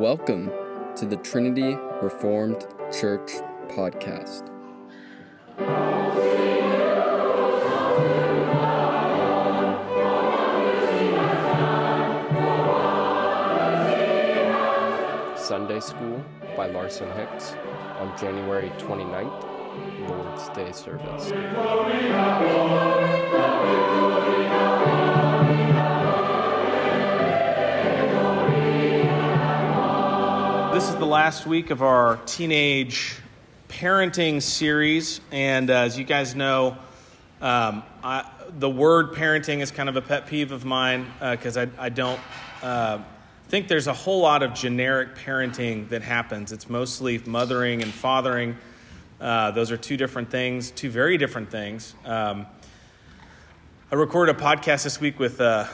Welcome to the Trinity Reformed Church podcast. Sunday School by Larson Hicks on January 29th, Lord's Day service. This is the last week of our teenage parenting series, and uh, as you guys know, um, I, the word parenting is kind of a pet peeve of mine because I, I, don't uh, think there's a whole lot of generic parenting that happens. It's mostly mothering and fathering. Uh, those are two different things, two very different things. Um, I recorded a podcast this week with uh,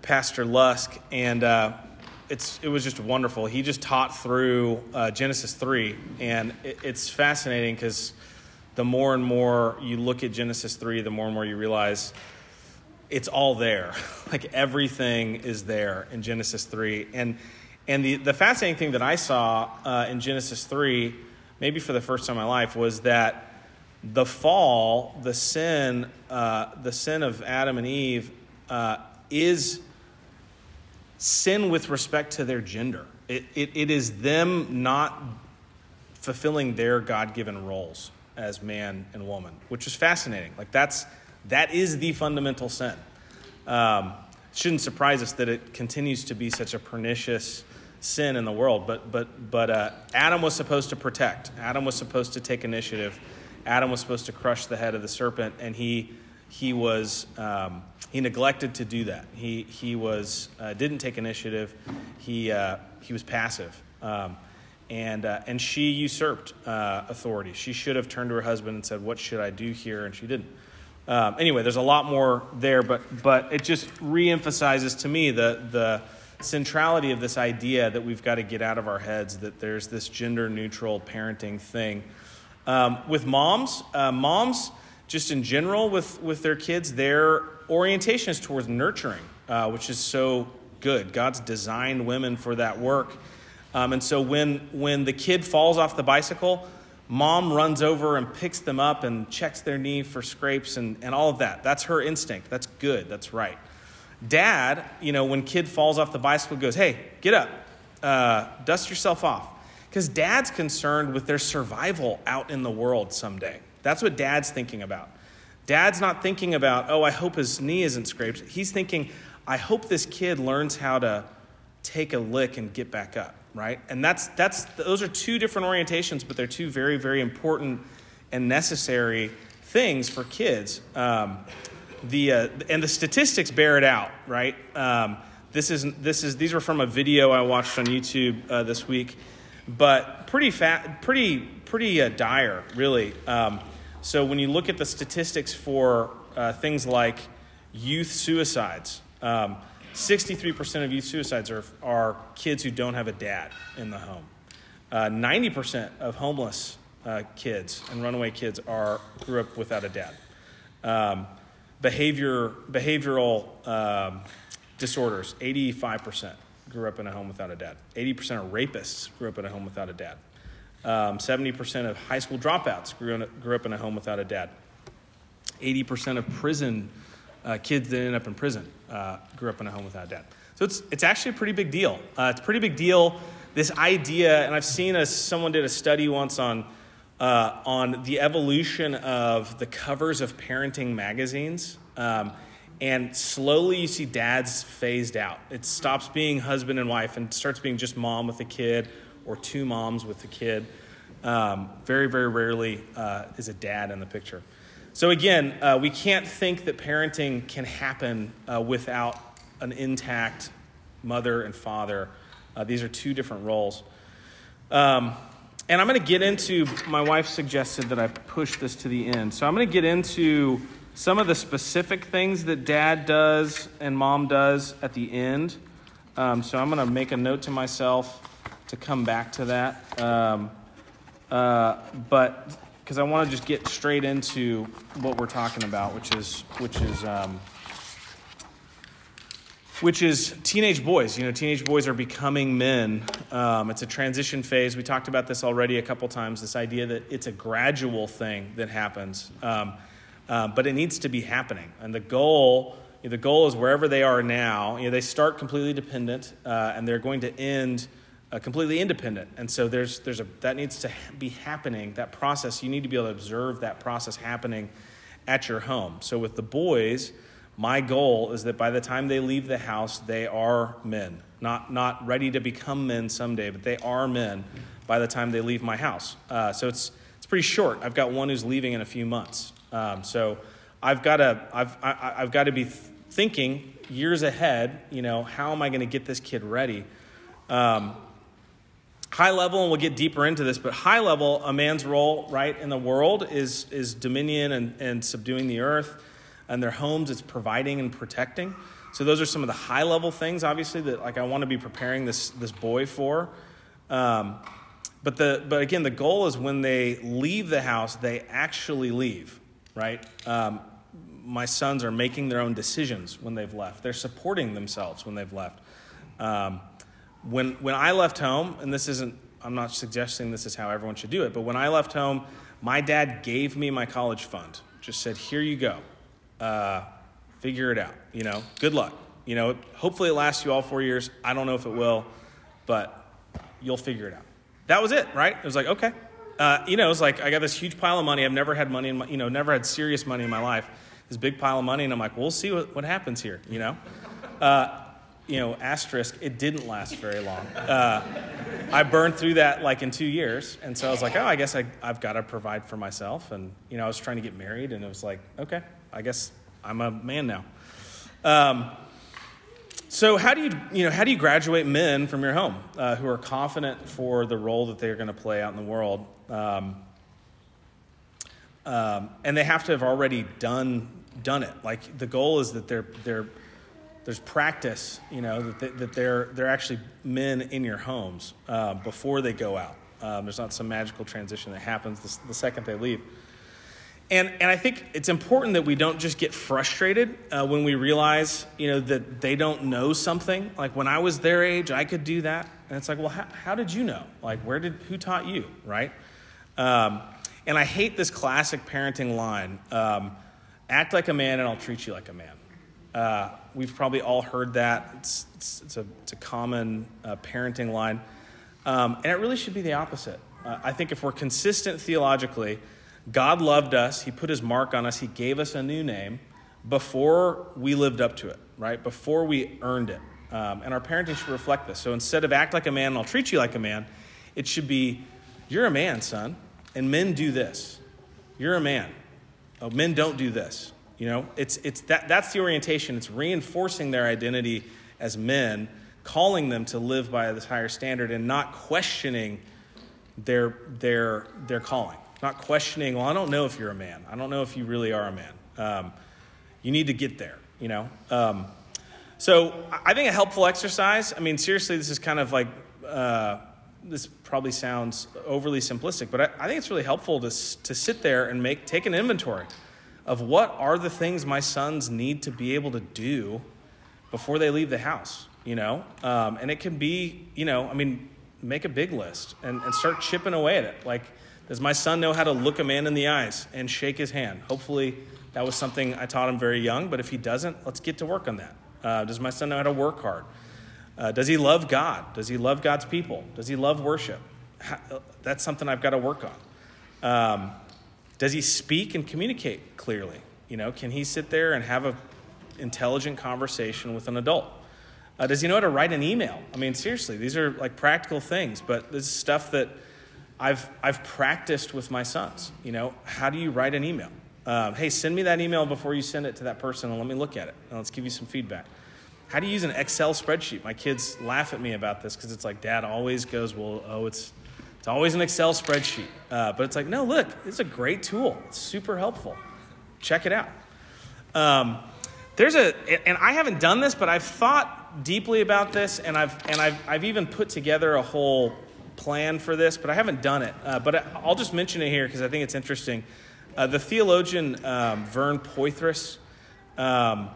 Pastor Lusk, and uh, it's it was just wonderful. He just taught through uh, Genesis three, and it, it's fascinating because the more and more you look at Genesis three, the more and more you realize it's all there. like everything is there in Genesis three, and and the the fascinating thing that I saw uh, in Genesis three, maybe for the first time in my life, was that the fall, the sin, uh, the sin of Adam and Eve, uh, is sin with respect to their gender. It, it, it is them not fulfilling their God given roles as man and woman, which is fascinating. Like that's that is the fundamental sin. Um, shouldn't surprise us that it continues to be such a pernicious sin in the world. But but but uh, Adam was supposed to protect. Adam was supposed to take initiative. Adam was supposed to crush the head of the serpent, and he he was um, he neglected to do that. He he was uh, didn't take initiative. He uh, he was passive, um, and uh, and she usurped uh, authority. She should have turned to her husband and said, "What should I do here?" And she didn't. Um, anyway, there's a lot more there, but but it just reemphasizes to me the the centrality of this idea that we've got to get out of our heads that there's this gender neutral parenting thing. Um, with moms, uh, moms just in general with, with their kids, their orientation is towards nurturing, uh, which is so good. God's designed women for that work. Um, and so when, when the kid falls off the bicycle, mom runs over and picks them up and checks their knee for scrapes and, and all of that. That's her instinct. That's good. That's right. Dad, you know, when kid falls off the bicycle, goes, hey, get up, uh, dust yourself off. Because dad's concerned with their survival out in the world someday. That's what dad's thinking about. Dad's not thinking about, oh, I hope his knee isn't scraped. He's thinking, I hope this kid learns how to take a lick and get back up, right? And that's, that's, those are two different orientations, but they're two very, very important and necessary things for kids. Um, the, uh, and the statistics bear it out, right? Um, this is, this is, these were from a video I watched on YouTube uh, this week, but pretty, fat, pretty, pretty uh, dire, really. Um, so when you look at the statistics for uh, things like youth suicides, um, 63% of youth suicides are, are kids who don't have a dad in the home. Uh, 90% of homeless uh, kids and runaway kids are grew up without a dad. Um, behavior, behavioral um, disorders, 85% grew up in a home without a dad. 80% of rapists grew up in a home without a dad. Um, 70% of high school dropouts grew, in, grew up in a home without a dad. 80% of prison uh, kids that end up in prison uh, grew up in a home without a dad. So it's, it's actually a pretty big deal. Uh, it's a pretty big deal, this idea, and I've seen a, someone did a study once on, uh, on the evolution of the covers of parenting magazines. Um, and slowly you see dads phased out. It stops being husband and wife and starts being just mom with a kid or two moms with a kid. Um, very, very rarely uh, is a dad in the picture. So, again, uh, we can't think that parenting can happen uh, without an intact mother and father. Uh, these are two different roles. Um, and I'm going to get into, my wife suggested that I push this to the end. So, I'm going to get into some of the specific things that dad does and mom does at the end. Um, so, I'm going to make a note to myself to come back to that. Um, uh, but because I want to just get straight into what we're talking about, which is which is um, which is teenage boys. You know, teenage boys are becoming men. Um, it's a transition phase. We talked about this already a couple times. This idea that it's a gradual thing that happens, um, uh, but it needs to be happening. And the goal, the goal is wherever they are now. You know, they start completely dependent, uh, and they're going to end uh, completely independent. And so there's there's a that needs to be happening. That process, you need to be able to observe that process happening at your home. So with the boys my goal is that by the time they leave the house, they are men. Not, not ready to become men someday, but they are men by the time they leave my house. Uh, so it's, it's pretty short. I've got one who's leaving in a few months. Um, so I've got to, I've, I, have got to be thinking years ahead, you know, how am I going to get this kid ready? Um, high level, and we'll get deeper into this, but high level, a man's role, right, in the world is, is dominion and, and subduing the earth and their homes, it's providing and protecting. So those are some of the high level things, obviously, that like I want to be preparing this this boy for. Um, but the but again, the goal is when they leave the house, they actually leave, right? Um, my sons are making their own decisions when they've left. They're supporting themselves when they've left. Um, when when I left home, and this isn't, I'm not suggesting this is how everyone should do it, but when I left home, my dad gave me my college fund. Just said, "Here you go." uh, figure it out. You know, good luck. You know, hopefully it lasts you all four years. I don't know if it will, but you'll figure it out. That was it, right? It was like, okay. Uh, you know, it was like I got this huge pile of money. I've never had money in my, you know, never had serious money in my life. This big pile of money, and I'm like, we'll see what, what happens here, you know? Uh, you know, asterisk, it didn't last very long. Uh, I burned through that like in two years. And so I was like, oh, I guess I, I've got to provide for myself. And, you know, I was trying to get married, and it was like, okay, I guess I'm a man now. Um, so how do you, you know, how do you graduate men from your home uh, who are confident for the role that they're going to play out in the world? Um, um, and they have to have already done done it. Like the goal is that they're they're there's practice, you know, that, they, that they're they're actually men in your homes uh, before they go out. Um, there's not some magical transition that happens the, the second they leave. And, and I think it's important that we don't just get frustrated uh, when we realize, you know, that they don't know something. Like when I was their age, I could do that. And it's like, well, how, how did you know? Like, where did, who taught you, right? Um, and I hate this classic parenting line um, act like a man and I'll treat you like a man. Uh, we've probably all heard that. It's, it's, it's a, it's a common uh, parenting line. Um, and it really should be the opposite. Uh, I think if we're consistent theologically, God loved us, He put His mark on us, He gave us a new name before we lived up to it, right? Before we earned it. Um, and our parenting should reflect this. So instead of act like a man and I'll treat you like a man, it should be, you're a man, son, and men do this. You're a man. Oh, men don't do this. You know, it's, it's that, that's the orientation. It's reinforcing their identity as men, calling them to live by this higher standard and not questioning their, their, their calling not questioning, well, I don't know if you're a man. I don't know if you really are a man. Um, you need to get there, you know? Um, so I think a helpful exercise, I mean, seriously, this is kind of like, uh, this probably sounds overly simplistic, but I, I think it's really helpful to, to sit there and make, take an inventory of what are the things my sons need to be able to do before they leave the house, you know? Um, and it can be, you know, I mean, make a big list and, and start chipping away at it. Like, does my son know how to look a man in the eyes and shake his hand? Hopefully, that was something I taught him very young, but if he doesn't, let's get to work on that. Uh, does my son know how to work hard? Uh, does he love God? Does he love God's people? Does he love worship? How, that's something I've got to work on. Um, does he speak and communicate clearly? You know, can he sit there and have an intelligent conversation with an adult? Uh, does he know how to write an email? I mean, seriously, these are like practical things, but this is stuff that I've, I've practiced with my sons. You know, how do you write an email? Um, hey, send me that email before you send it to that person and let me look at it and let's give you some feedback. How do you use an Excel spreadsheet? My kids laugh at me about this because it's like dad always goes, well, oh, it's, it's always an Excel spreadsheet. Uh, but it's like, no, look, it's a great tool. It's super helpful. Check it out. Um, there's a, and I haven't done this, but I've thought deeply about this and I've, and I've, I've even put together a whole plan for this, but I haven't done it. Uh, but I'll just mention it here because I think it's interesting. Uh, the theologian um, Vern Poythress, um,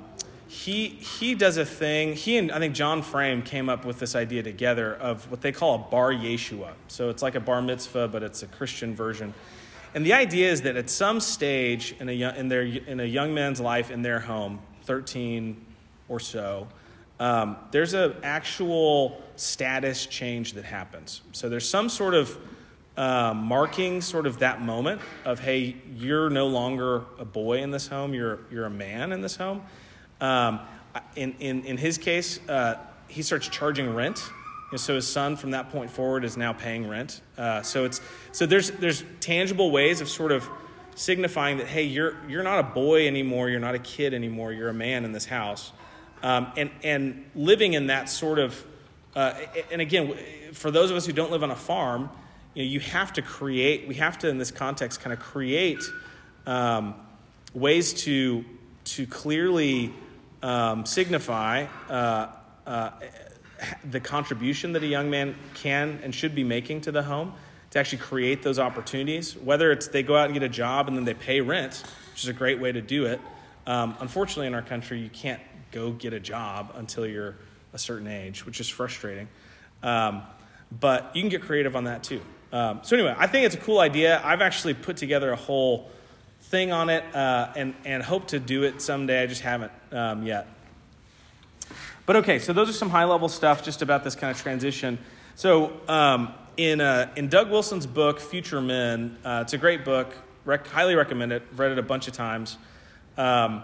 he he does a thing. He and I think John Frame came up with this idea together of what they call a bar Yeshua. So it's like a bar mitzvah, but it's a Christian version. And the idea is that at some stage in a young, in their in a young man's life in their home, thirteen or so, um, there's an actual status change that happens. So there's some sort of uh, marking sort of that moment of hey, you're no longer a boy in this home. You're you're a man in this home. Um, in, in, in his case, uh, he starts charging rent. And so his son, from that point forward, is now paying rent. Uh, so it's so there's there's tangible ways of sort of signifying that hey, you're you're not a boy anymore. You're not a kid anymore. You're a man in this house. Um, and and living in that sort of uh, and again, for those of us who don't live on a farm, you know, you have to create. We have to, in this context, kind of create um, ways to to clearly um, signify uh, uh, the contribution that a young man can and should be making to the home to actually create those opportunities. Whether it's they go out and get a job and then they pay rent, which is a great way to do it. Um, unfortunately, in our country, you can't go get a job until you're a certain age, which is frustrating. Um, but you can get creative on that too. Um, so anyway, I think it's a cool idea. I've actually put together a whole thing on it uh, and, and hope to do it someday. I just haven't um, yet. But okay, so those are some high level stuff just about this kind of transition. So um, in, uh, in Doug Wilson's book, Future Men, uh, it's a great book, rec- highly recommend it, read it a bunch of times. Um,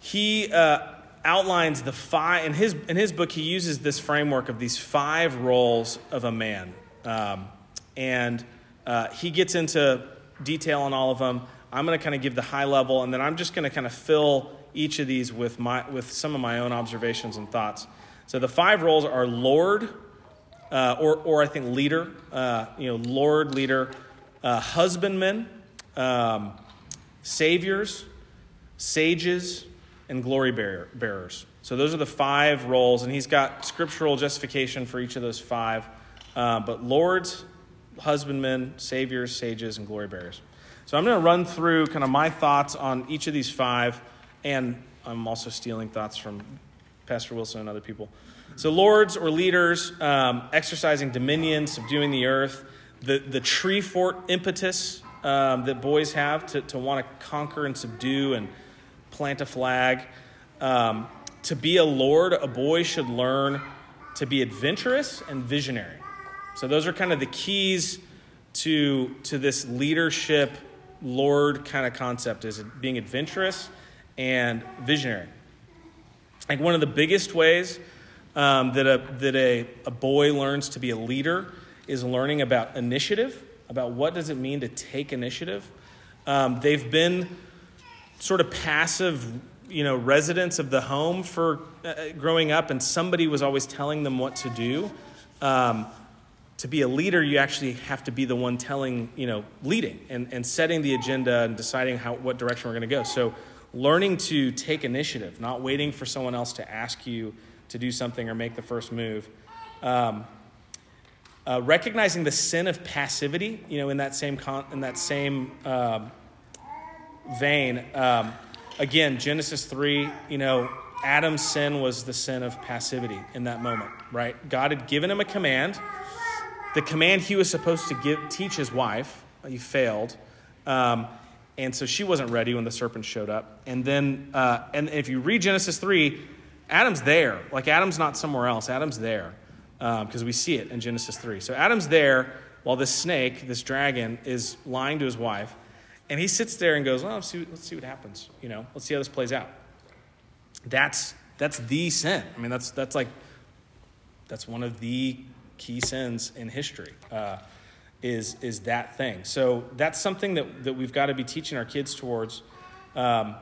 he uh, outlines the five, in his, in his book, he uses this framework of these five roles of a man. Um, and uh, he gets into detail on all of them. I'm going to kind of give the high level, and then I'm just going to kind of fill each of these with, my, with some of my own observations and thoughts. So the five roles are Lord, uh, or, or I think leader, uh, you know, Lord, leader, uh, husbandmen, um, saviors, sages, and glory bearer, bearers. So those are the five roles, and he's got scriptural justification for each of those five. Uh, but lords, husbandmen, saviors, sages, and glory bearers. So I'm going to run through kind of my thoughts on each of these five, and I'm also stealing thoughts from Pastor Wilson and other people. So, lords or leaders, um, exercising dominion, subduing the earth, the, the tree fort impetus um, that boys have to, to want to conquer and subdue and plant a flag. Um, to be a lord, a boy should learn to be adventurous and visionary. So, those are kind of the keys to, to this leadership Lord kind of concept is being adventurous and visionary. Like one of the biggest ways um, that, a, that a, a boy learns to be a leader is learning about initiative, about what does it mean to take initiative. Um, they've been sort of passive, you know, residents of the home for uh, growing up, and somebody was always telling them what to do. Um, to be a leader, you actually have to be the one telling, you know, leading and, and setting the agenda and deciding how, what direction we're going to go. So, learning to take initiative, not waiting for someone else to ask you to do something or make the first move. Um, uh, recognizing the sin of passivity, you know, in that same con- in that same uh, vein. Um, again, Genesis three, you know, Adam's sin was the sin of passivity in that moment, right? God had given him a command the command he was supposed to give, teach his wife, he failed. Um, and so she wasn't ready when the serpent showed up. And then, uh, and if you read Genesis 3, Adam's there. Like Adam's not somewhere else, Adam's there because um, we see it in Genesis 3. So Adam's there while this snake, this dragon, is lying to his wife. And he sits there and goes, well, let's see, let's see what happens. You know, let's see how this plays out. That's, that's the sin. I mean, that's, that's like, that's one of the key sins in history. Uh, is is that thing? So that's something that that we've got to be teaching our kids towards. Um,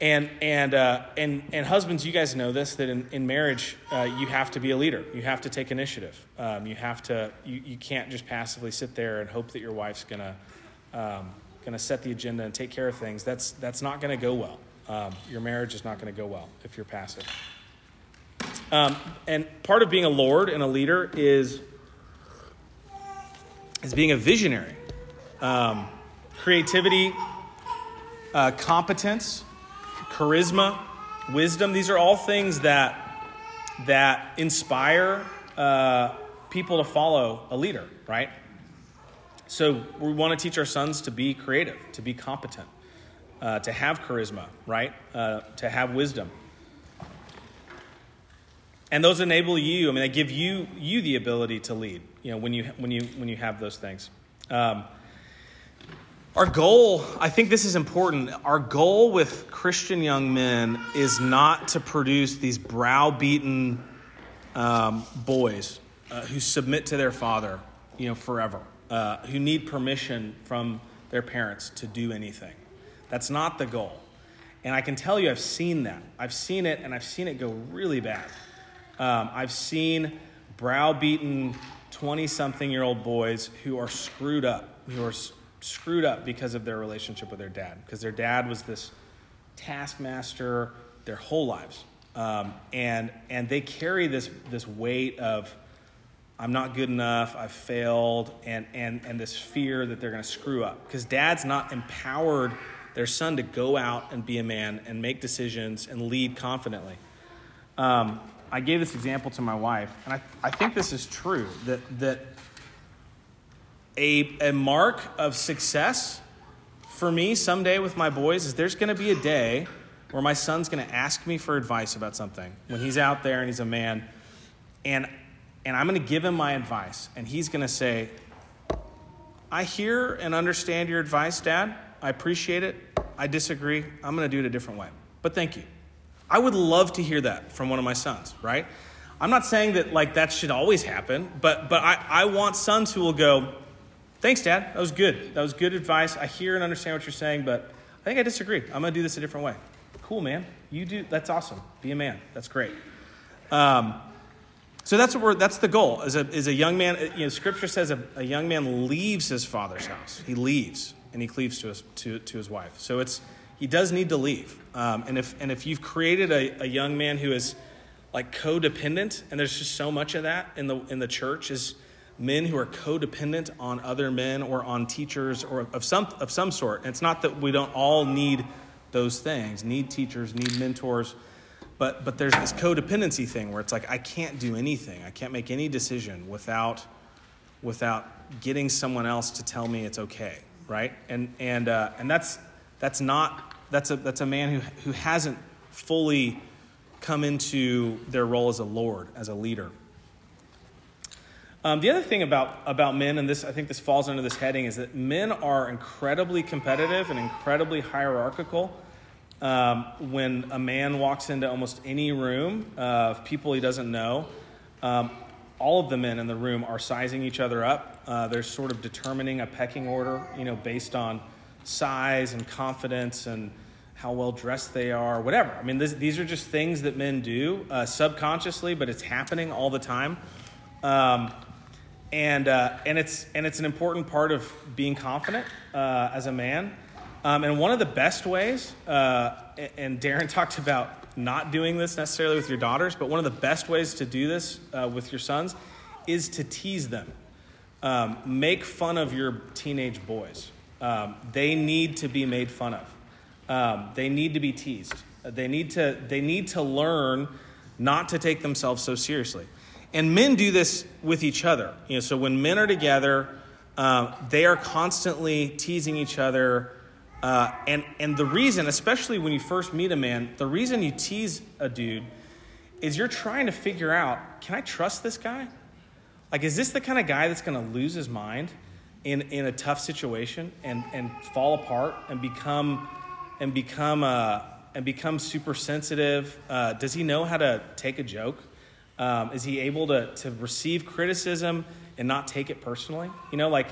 and and uh, and and husbands, you guys know this that in, in marriage uh, you have to be a leader. You have to take initiative. Um, you have to. You, you can't just passively sit there and hope that your wife's gonna um, gonna set the agenda and take care of things. That's that's not gonna go well. Um, your marriage is not gonna go well if you're passive. Um, and part of being a lord and a leader is, is being a visionary. Um, creativity, uh, competence, charisma, wisdom. These are all things that that inspire uh, people to follow a leader, right? So we want to teach our sons to be creative, to be competent, uh, to have charisma, right? Uh, to have wisdom. And those enable you. I mean, they give you you the ability to lead. You know, when you when you when you have those things. Um, our goal, I think this is important. Our goal with Christian young men is not to produce these browbeaten um, boys uh, who submit to their father, you know, forever, uh, who need permission from their parents to do anything. That's not the goal. And I can tell you, I've seen that. I've seen it, and I've seen it go really bad. Um, I've seen browbeaten 20 something year old boys who are screwed up, who are screwed up because of their relationship with their dad, because their dad was this taskmaster their whole lives. Um, and, and they carry this, this weight of, I'm not good enough, I've failed, and, and, and this fear that they're going to screw up. Because dad's not empowered their son to go out and be a man and make decisions and lead confidently. Um, I gave this example to my wife, and I, I think this is true that, that a, a mark of success for me someday with my boys is there's going to be a day where my son's going to ask me for advice about something when he's out there and he's a man and and I'm going to give him my advice and he's going to say I hear and understand your advice dad. I appreciate it. I disagree. I'm going to do it a different way. But thank you I would love to hear that from one of my sons right I'm not saying that like that should always happen but but I, I want sons who will go Thanks, Dad. That was good. That was good advice. I hear and understand what you're saying, but I think I disagree. I'm going to do this a different way. Cool, man. You do. That's awesome. Be a man. That's great. Um, so that's what we're. That's the goal. As a, as a young man, you know, Scripture says a, a young man leaves his father's house. He leaves and he cleaves to his to, to his wife. So it's he does need to leave. Um, and if and if you've created a, a young man who is like codependent, and there's just so much of that in the in the church is men who are codependent on other men or on teachers or of some, of some sort. And it's not that we don't all need those things, need teachers, need mentors, but, but there's this codependency thing where it's like, I can't do anything. I can't make any decision without, without getting someone else to tell me it's okay, right? And, and, uh, and that's, that's not, that's a, that's a man who, who hasn't fully come into their role as a Lord, as a leader. Um, the other thing about, about men, and this I think this falls under this heading, is that men are incredibly competitive and incredibly hierarchical. Um, when a man walks into almost any room of people he doesn't know, um, all of the men in the room are sizing each other up. Uh, they're sort of determining a pecking order, you know, based on size and confidence and how well dressed they are, whatever. I mean, this, these are just things that men do uh, subconsciously, but it's happening all the time. Um, and uh, and it's and it's an important part of being confident uh, as a man. Um, and one of the best ways, uh, and Darren talked about not doing this necessarily with your daughters, but one of the best ways to do this uh, with your sons is to tease them. Um, make fun of your teenage boys. Um, they need to be made fun of. Um, they need to be teased. They need to they need to learn not to take themselves so seriously. And men do this with each other. You know, so when men are together, uh, they are constantly teasing each other. Uh, and, and the reason, especially when you first meet a man, the reason you tease a dude is you're trying to figure out can I trust this guy? Like, is this the kind of guy that's going to lose his mind in, in a tough situation and, and fall apart and become, and become, uh, and become super sensitive? Uh, does he know how to take a joke? Um, is he able to, to receive criticism and not take it personally? You know, like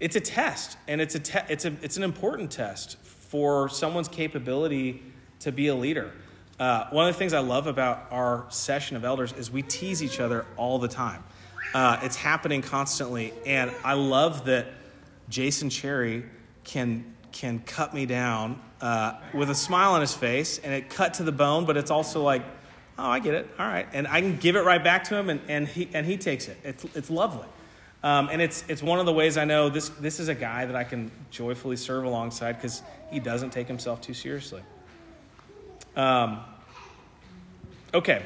it's a test, and it's, a te- it's, a, it's an important test for someone's capability to be a leader. Uh, one of the things I love about our session of elders is we tease each other all the time. Uh, it's happening constantly, and I love that Jason Cherry can can cut me down uh, with a smile on his face, and it cut to the bone, but it's also like oh, I get it. All right. And I can give it right back to him, and, and, he, and he takes it. It's, it's lovely. Um, and it's, it's one of the ways I know this, this is a guy that I can joyfully serve alongside because he doesn't take himself too seriously. Um, Okay,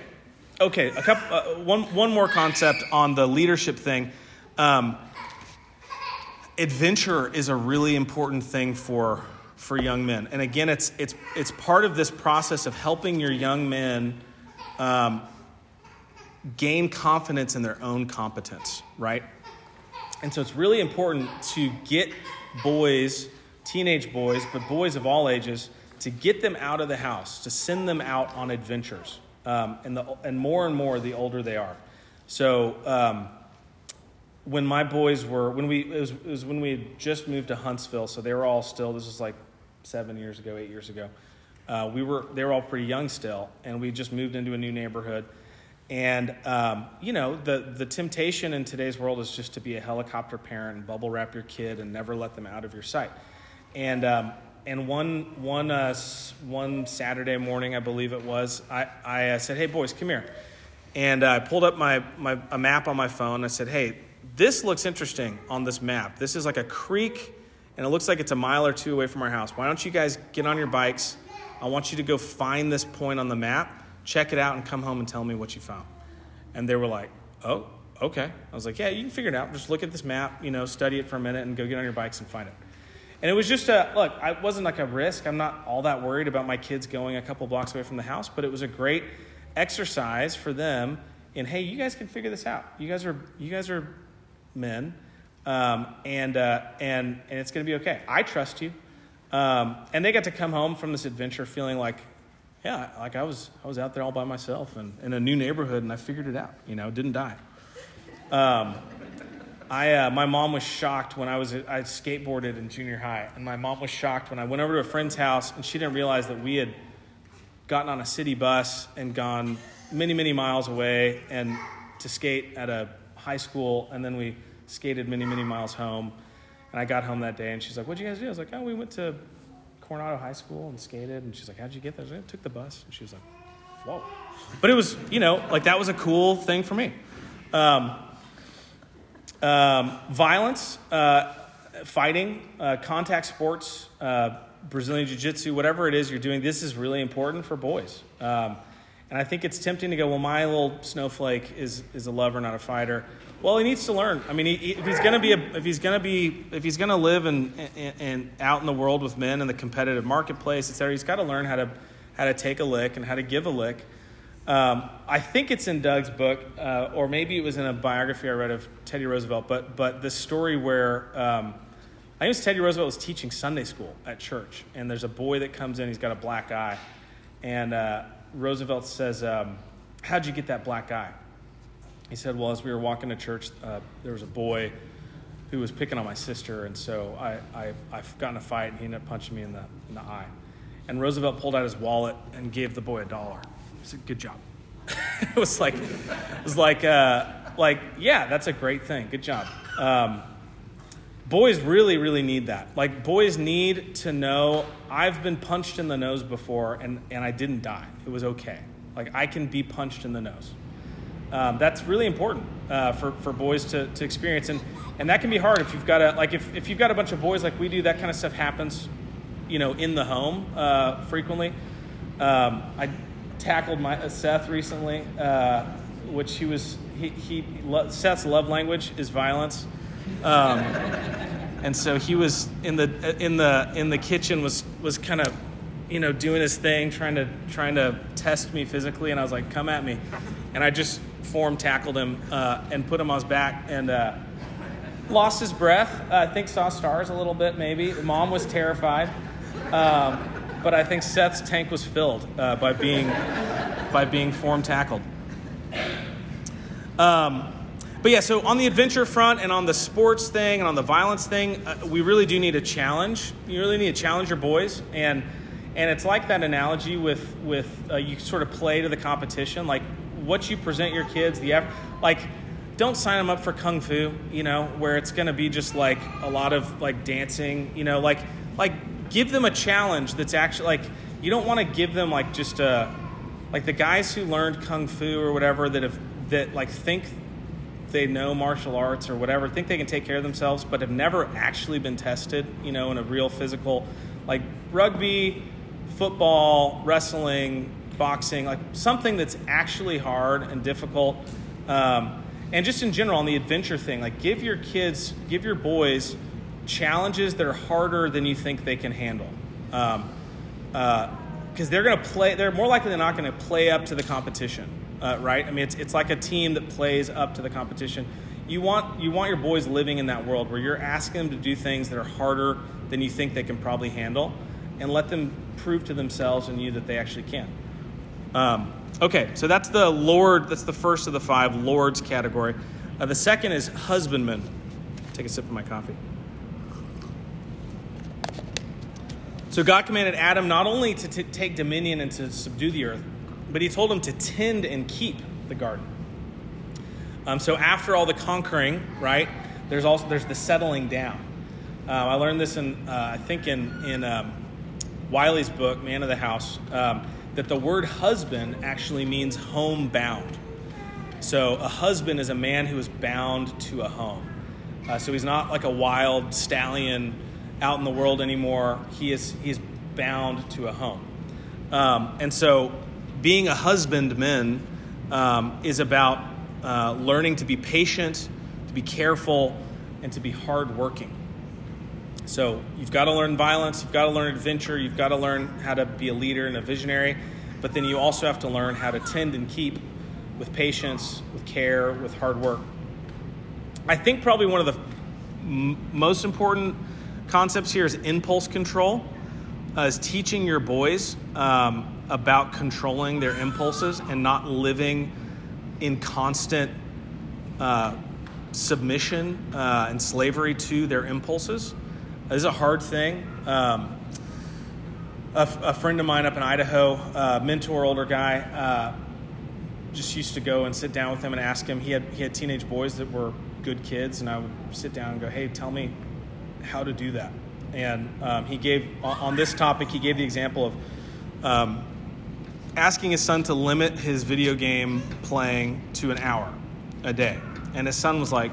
okay. A couple. Uh, one one more concept on the leadership thing. Um, adventure is a really important thing for for young men, and again, it's it's it's part of this process of helping your young men um, gain confidence in their own competence, right? And so it's really important to get boys, teenage boys, but boys of all ages, to get them out of the house, to send them out on adventures, um, and the and more and more the older they are. So. Um, when my boys were when we it was, it was when we had just moved to Huntsville, so they were all still. This was like seven years ago, eight years ago. Uh, we were they were all pretty young still, and we just moved into a new neighborhood. And um, you know the the temptation in today's world is just to be a helicopter parent and bubble wrap your kid and never let them out of your sight. And um, and one one uh, one Saturday morning, I believe it was, I I uh, said, "Hey boys, come here," and I pulled up my my a map on my phone. I said, "Hey." this looks interesting on this map. This is like a creek, and it looks like it's a mile or two away from our house. Why don't you guys get on your bikes? I want you to go find this point on the map, check it out, and come home and tell me what you found. And they were like, oh, okay. I was like, yeah, you can figure it out. Just look at this map, you know, study it for a minute, and go get on your bikes and find it. And it was just a look, I wasn't like a risk. I'm not all that worried about my kids going a couple blocks away from the house, but it was a great exercise for them in hey, you guys can figure this out. You guys are you guys are men, um, and, uh, and, and it's going to be okay. I trust you. Um, and they got to come home from this adventure feeling like, yeah, like I was, I was out there all by myself and in a new neighborhood and I figured it out, you know, didn't die. Um, I, uh, my mom was shocked when I was I skateboarded in junior high, and my mom was shocked when I went over to a friend's house and she didn't realize that we had gotten on a city bus and gone many many miles away and to skate at a high school, and then we skated many, many miles home. And I got home that day, and she's like, "What'd you guys do?" I was like, "Oh, we went to Coronado High School and skated." And she's like, "How'd you get there?" I, like, took the bus. And she was like, "Whoa!" But it was, you know, like that was a cool thing for me. Um, um, violence, uh, fighting, uh, contact sports, uh, Brazilian Jiu Jitsu, whatever it is you're doing, this is really important for boys. Um, and I think it's tempting to go, well, my little snowflake is, is a lover, not a fighter. Well, he needs to learn. I mean, he, if he's going to be, a, if he's going to be, if he's going to live and and out in the world with men in the competitive marketplace, et cetera, he's got to learn how to, how to take a lick and how to give a lick. Um, I think it's in Doug's book, uh, or maybe it was in a biography I read of Teddy Roosevelt. But but the story where um, I think it was Teddy Roosevelt was teaching Sunday school at church, and there's a boy that comes in. He's got a black eye, and uh, Roosevelt says, um, How'd you get that black eye? He said, Well, as we were walking to church, uh, there was a boy who was picking on my sister, and so I, I, I got a fight, and he ended up punching me in the, in the eye. And Roosevelt pulled out his wallet and gave the boy a dollar. Said, Good job. it was like, it was like, uh, like, yeah, that's a great thing. Good job. Um, boys really, really need that. Like, boys need to know I've been punched in the nose before and, and I didn't die. It was okay. Like, I can be punched in the nose. Um, that's really important uh, for, for boys to, to experience. And, and that can be hard if you've got a, like, if, if you've got a bunch of boys like we do, that kind of stuff happens, you know, in the home uh, frequently. Um, I tackled my uh, Seth recently, uh, which he was, he, he, Seth's love language is violence. Um, and so he was in the in the in the kitchen was was kind of you know doing his thing trying to trying to test me physically. And i was like come at me. And i just form tackled him uh, and put him on his back and uh, lost his breath. Uh, i think saw stars a little bit maybe. Mom was terrified. Um, but i think seth's tank was filled uh, by being by being form tackled. Um, but yeah, so on the adventure front and on the sports thing and on the violence thing, uh, we really do need a challenge. You really need to challenge your boys, and and it's like that analogy with with uh, you sort of play to the competition, like what you present your kids, the effort, like don't sign them up for kung fu, you know, where it's going to be just like a lot of like dancing, you know, like like give them a challenge that's actually like you don't want to give them like just a like the guys who learned kung fu or whatever that have that like think they know martial arts or whatever, think they can take care of themselves, but have never actually been tested, you know, in a real physical, like rugby, football, wrestling, boxing like something that's actually hard and difficult. Um, and just in general, on the adventure thing, like give your kids, give your boys challenges that are harder than you think they can handle. Um, uh, because they're going to play, they're more likely than not going to play up to the competition, uh, right? I mean, it's, it's like a team that plays up to the competition. You want, you want your boys living in that world where you're asking them to do things that are harder than you think they can probably handle and let them prove to themselves and you that they actually can. Um, okay, so that's the Lord, that's the first of the five Lord's category. Uh, the second is husbandman. Take a sip of my coffee. So God commanded Adam not only to t- take dominion and to subdue the earth, but he told him to tend and keep the garden. Um, so after all the conquering, right, there's also there's the settling down. Uh, I learned this in uh, I think in in um, Wiley's book, Man of the House, um, that the word husband actually means home bound. So a husband is a man who is bound to a home. Uh, so he's not like a wild stallion out in the world anymore. He is he's bound to a home. Um, and so being a husbandman um, is about uh, learning to be patient, to be careful, and to be hardworking. So you've got to learn violence, you've got to learn adventure, you've got to learn how to be a leader and a visionary, but then you also have to learn how to tend and keep with patience, with care, with hard work. I think probably one of the m- most important concepts here is impulse control, uh, is teaching your boys um, about controlling their impulses and not living in constant uh, submission uh, and slavery to their impulses. This is a hard thing. Um, a, a, friend of mine up in Idaho, uh, mentor, older guy, uh, just used to go and sit down with him and ask him. He had he had teenage boys that were good kids, and I would sit down and go, "Hey, tell me how to do that." And um, he gave on this topic. He gave the example of um, asking his son to limit his video game playing to an hour a day, and his son was like,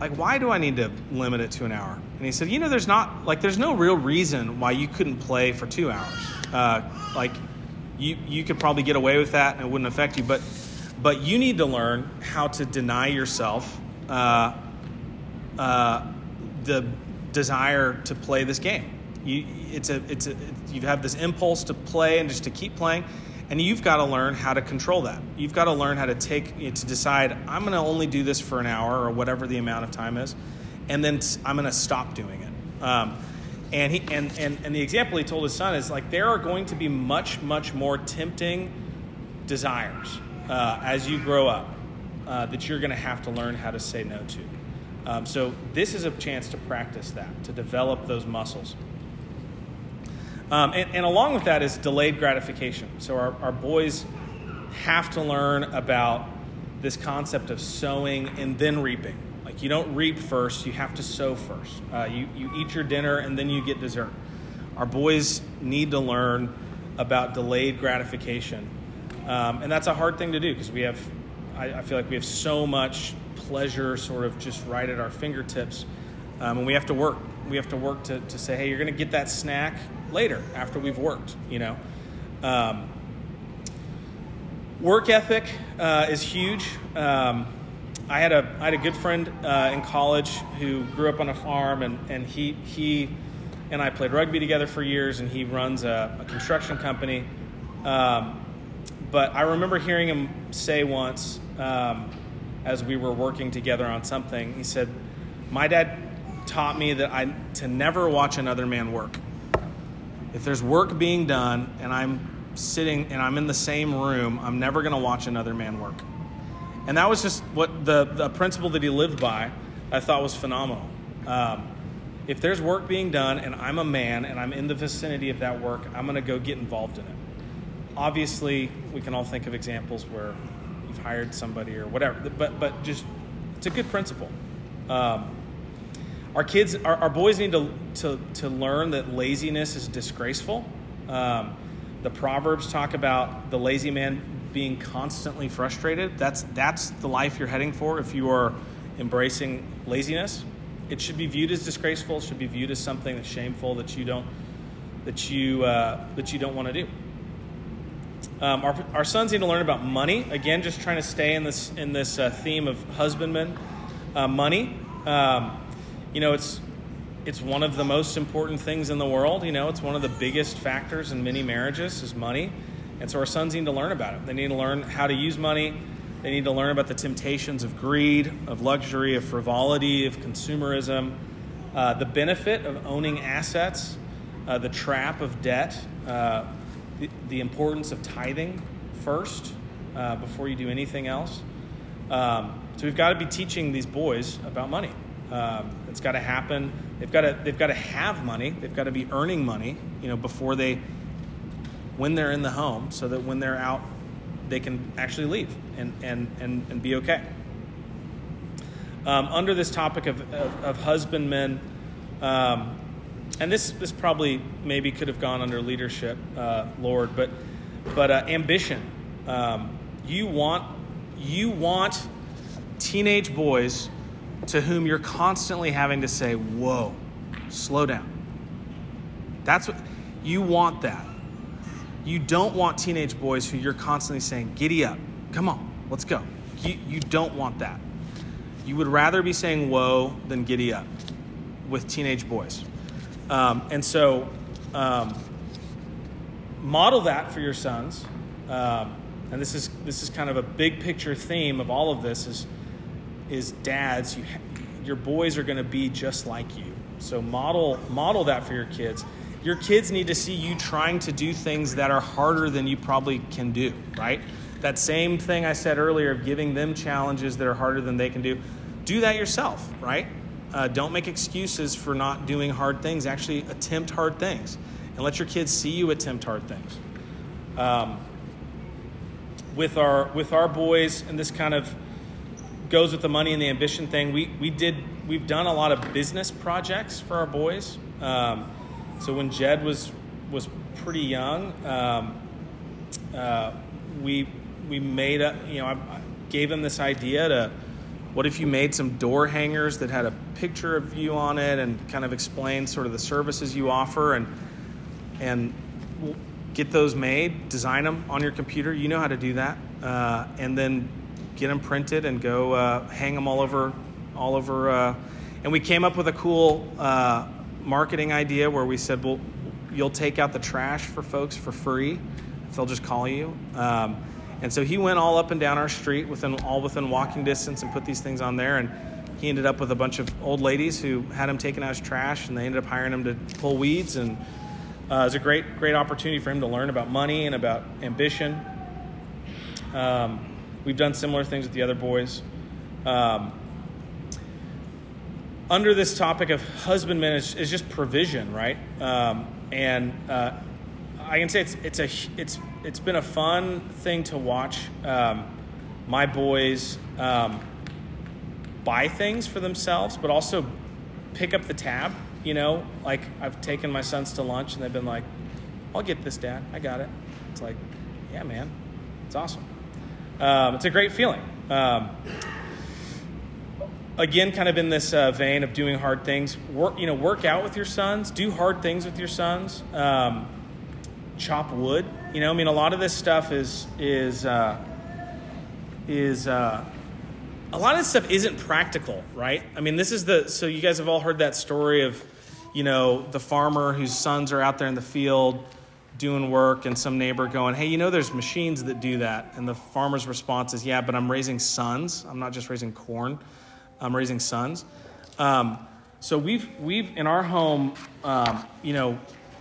"Like, why do I need to limit it to an hour?" And he said, "You know, there's not like there's no real reason why you couldn't play for two hours. Uh, like, you you could probably get away with that and it wouldn't affect you, but." But you need to learn how to deny yourself uh, uh, the desire to play this game. You, it's a, it's a, you have this impulse to play and just to keep playing, and you've got to learn how to control that. You've got to learn how to take to decide I'm going to only do this for an hour or whatever the amount of time is, and then I'm going to stop doing it. Um, and he and, and and the example he told his son is like there are going to be much much more tempting desires uh, as you grow up uh, that you're going to have to learn how to say no to. Um, so this is a chance to practice that, to develop those muscles. Um, and, and, along with that is delayed gratification. So our, our boys have to learn about this concept of sowing and then reaping. Like you don't reap first, you have to sow first. Uh, you, you eat your dinner and then you get dessert. Our boys need to learn about delayed gratification. Um, and that's a hard thing to do because we have, I, I, feel like we have so much pleasure sort of just right at our fingertips. Um, and we have to work. We have to work to, to say, hey, you're going to get that snack later after we've worked, you know. Um, work ethic uh, is huge. Um, I had a I had a good friend uh, in college who grew up on a farm, and, and he he and I played rugby together for years, and he runs a, a construction company. Um, but I remember hearing him say once, um, as we were working together on something, he said, "My dad taught me that I to never watch another man work. If there's work being done and I'm sitting and I'm in the same room, I'm never going to watch another man work." And that was just what the the principle that he lived by. I thought was phenomenal. Um, if there's work being done and I'm a man and I'm in the vicinity of that work, I'm going to go get involved in it. Obviously, we can all think of examples where hired somebody or whatever. But but just it's a good principle. Um, our kids, our, our boys need to, to to learn that laziness is disgraceful. Um, the proverbs talk about the lazy man being constantly frustrated. That's that's the life you're heading for if you are embracing laziness. It should be viewed as disgraceful. It should be viewed as something that's shameful that you don't that you uh, that you don't want to do. Um, our, our sons need to learn about money. Again, just trying to stay in this in this uh, theme of husbandman, uh, money. Um, you know, it's it's one of the most important things in the world. You know, it's one of the biggest factors in many marriages is money, and so our sons need to learn about it. They need to learn how to use money. They need to learn about the temptations of greed, of luxury, of frivolity, of consumerism, uh, the benefit of owning assets, uh, the trap of debt, uh, the, the, importance of tithing first uh, before you do anything else. Um, so we've got to be teaching these boys about money. Um, it's got to happen. They've got to they've got to have money. They've got to be earning money, you know, before they when they're in the home, so that when they're out, they can actually leave and and and, and be okay. Um, under this topic of, of, of husbandmen, um, and this this probably maybe could have gone under leadership, uh, Lord, but but uh, ambition. Um, you want you want teenage boys to whom you're constantly having to say, "Whoa, slow down." That's what you want. That you don't want teenage boys who you're constantly saying, "Giddy up, come on, let's go." You you don't want that. You would rather be saying "Whoa" than "Giddy up" with teenage boys. Um, and so, um, model that for your sons. Um, and this is this is kind of a big picture theme of all of this is is dads. You, your boys are going to be just like you. So model model that for your kids. Your kids need to see you trying to do things that are harder than you probably can do. Right. That same thing I said earlier of giving them challenges that are harder than they can do. Do that yourself. Right. Uh, don't make excuses for not doing hard things. Actually, attempt hard things, and let your kids see you attempt hard things. Um, with our with our boys, and this kind of goes with the money and the ambition thing. We we did we've done a lot of business projects for our boys. Um, so when Jed was was pretty young, um, uh, we we made a you know I, I gave him this idea to what if you made some door hangers that had a picture of you on it and kind of explained sort of the services you offer and and get those made, design them on your computer. You know how to do that, uh, and then get them printed and go uh, hang them all over all over. Uh, and we came up with a cool uh, marketing idea where we said, "Well, you'll take out the trash for folks for free if they'll just call you." Um, and so he went all up and down our street within all within walking distance and put these things on there. And he ended up with a bunch of old ladies who had him taken out as trash, and they ended up hiring him to pull weeds. And uh, it was a great, great opportunity for him to learn about money and about ambition. Um, we've done similar things with the other boys. Um, under this topic of husbandmen is, is just provision, right? Um, and uh, I can say it's it's a it's it's been a fun thing to watch um, my boys um, buy things for themselves, but also pick up the tab. You know, like I've taken my sons to lunch and they've been like, "I'll get this, Dad. I got it." It's like, yeah, man, it's awesome. Um, it's a great feeling. Um, again, kind of in this uh, vein of doing hard things. Work, you know, work out with your sons. Do hard things with your sons. Um, chop wood. You know, I mean, a lot of this stuff is is uh, is uh, a lot of this stuff isn't practical, right? I mean, this is the so you guys have all heard that story of you know the farmer whose sons are out there in the field doing work and some neighbor going, "Hey, you know, there's machines that do that," and the farmer's response is, "Yeah, but I'm raising sons. I'm not just raising corn. I'm raising sons." Um, so we've we've in our home, um, you know,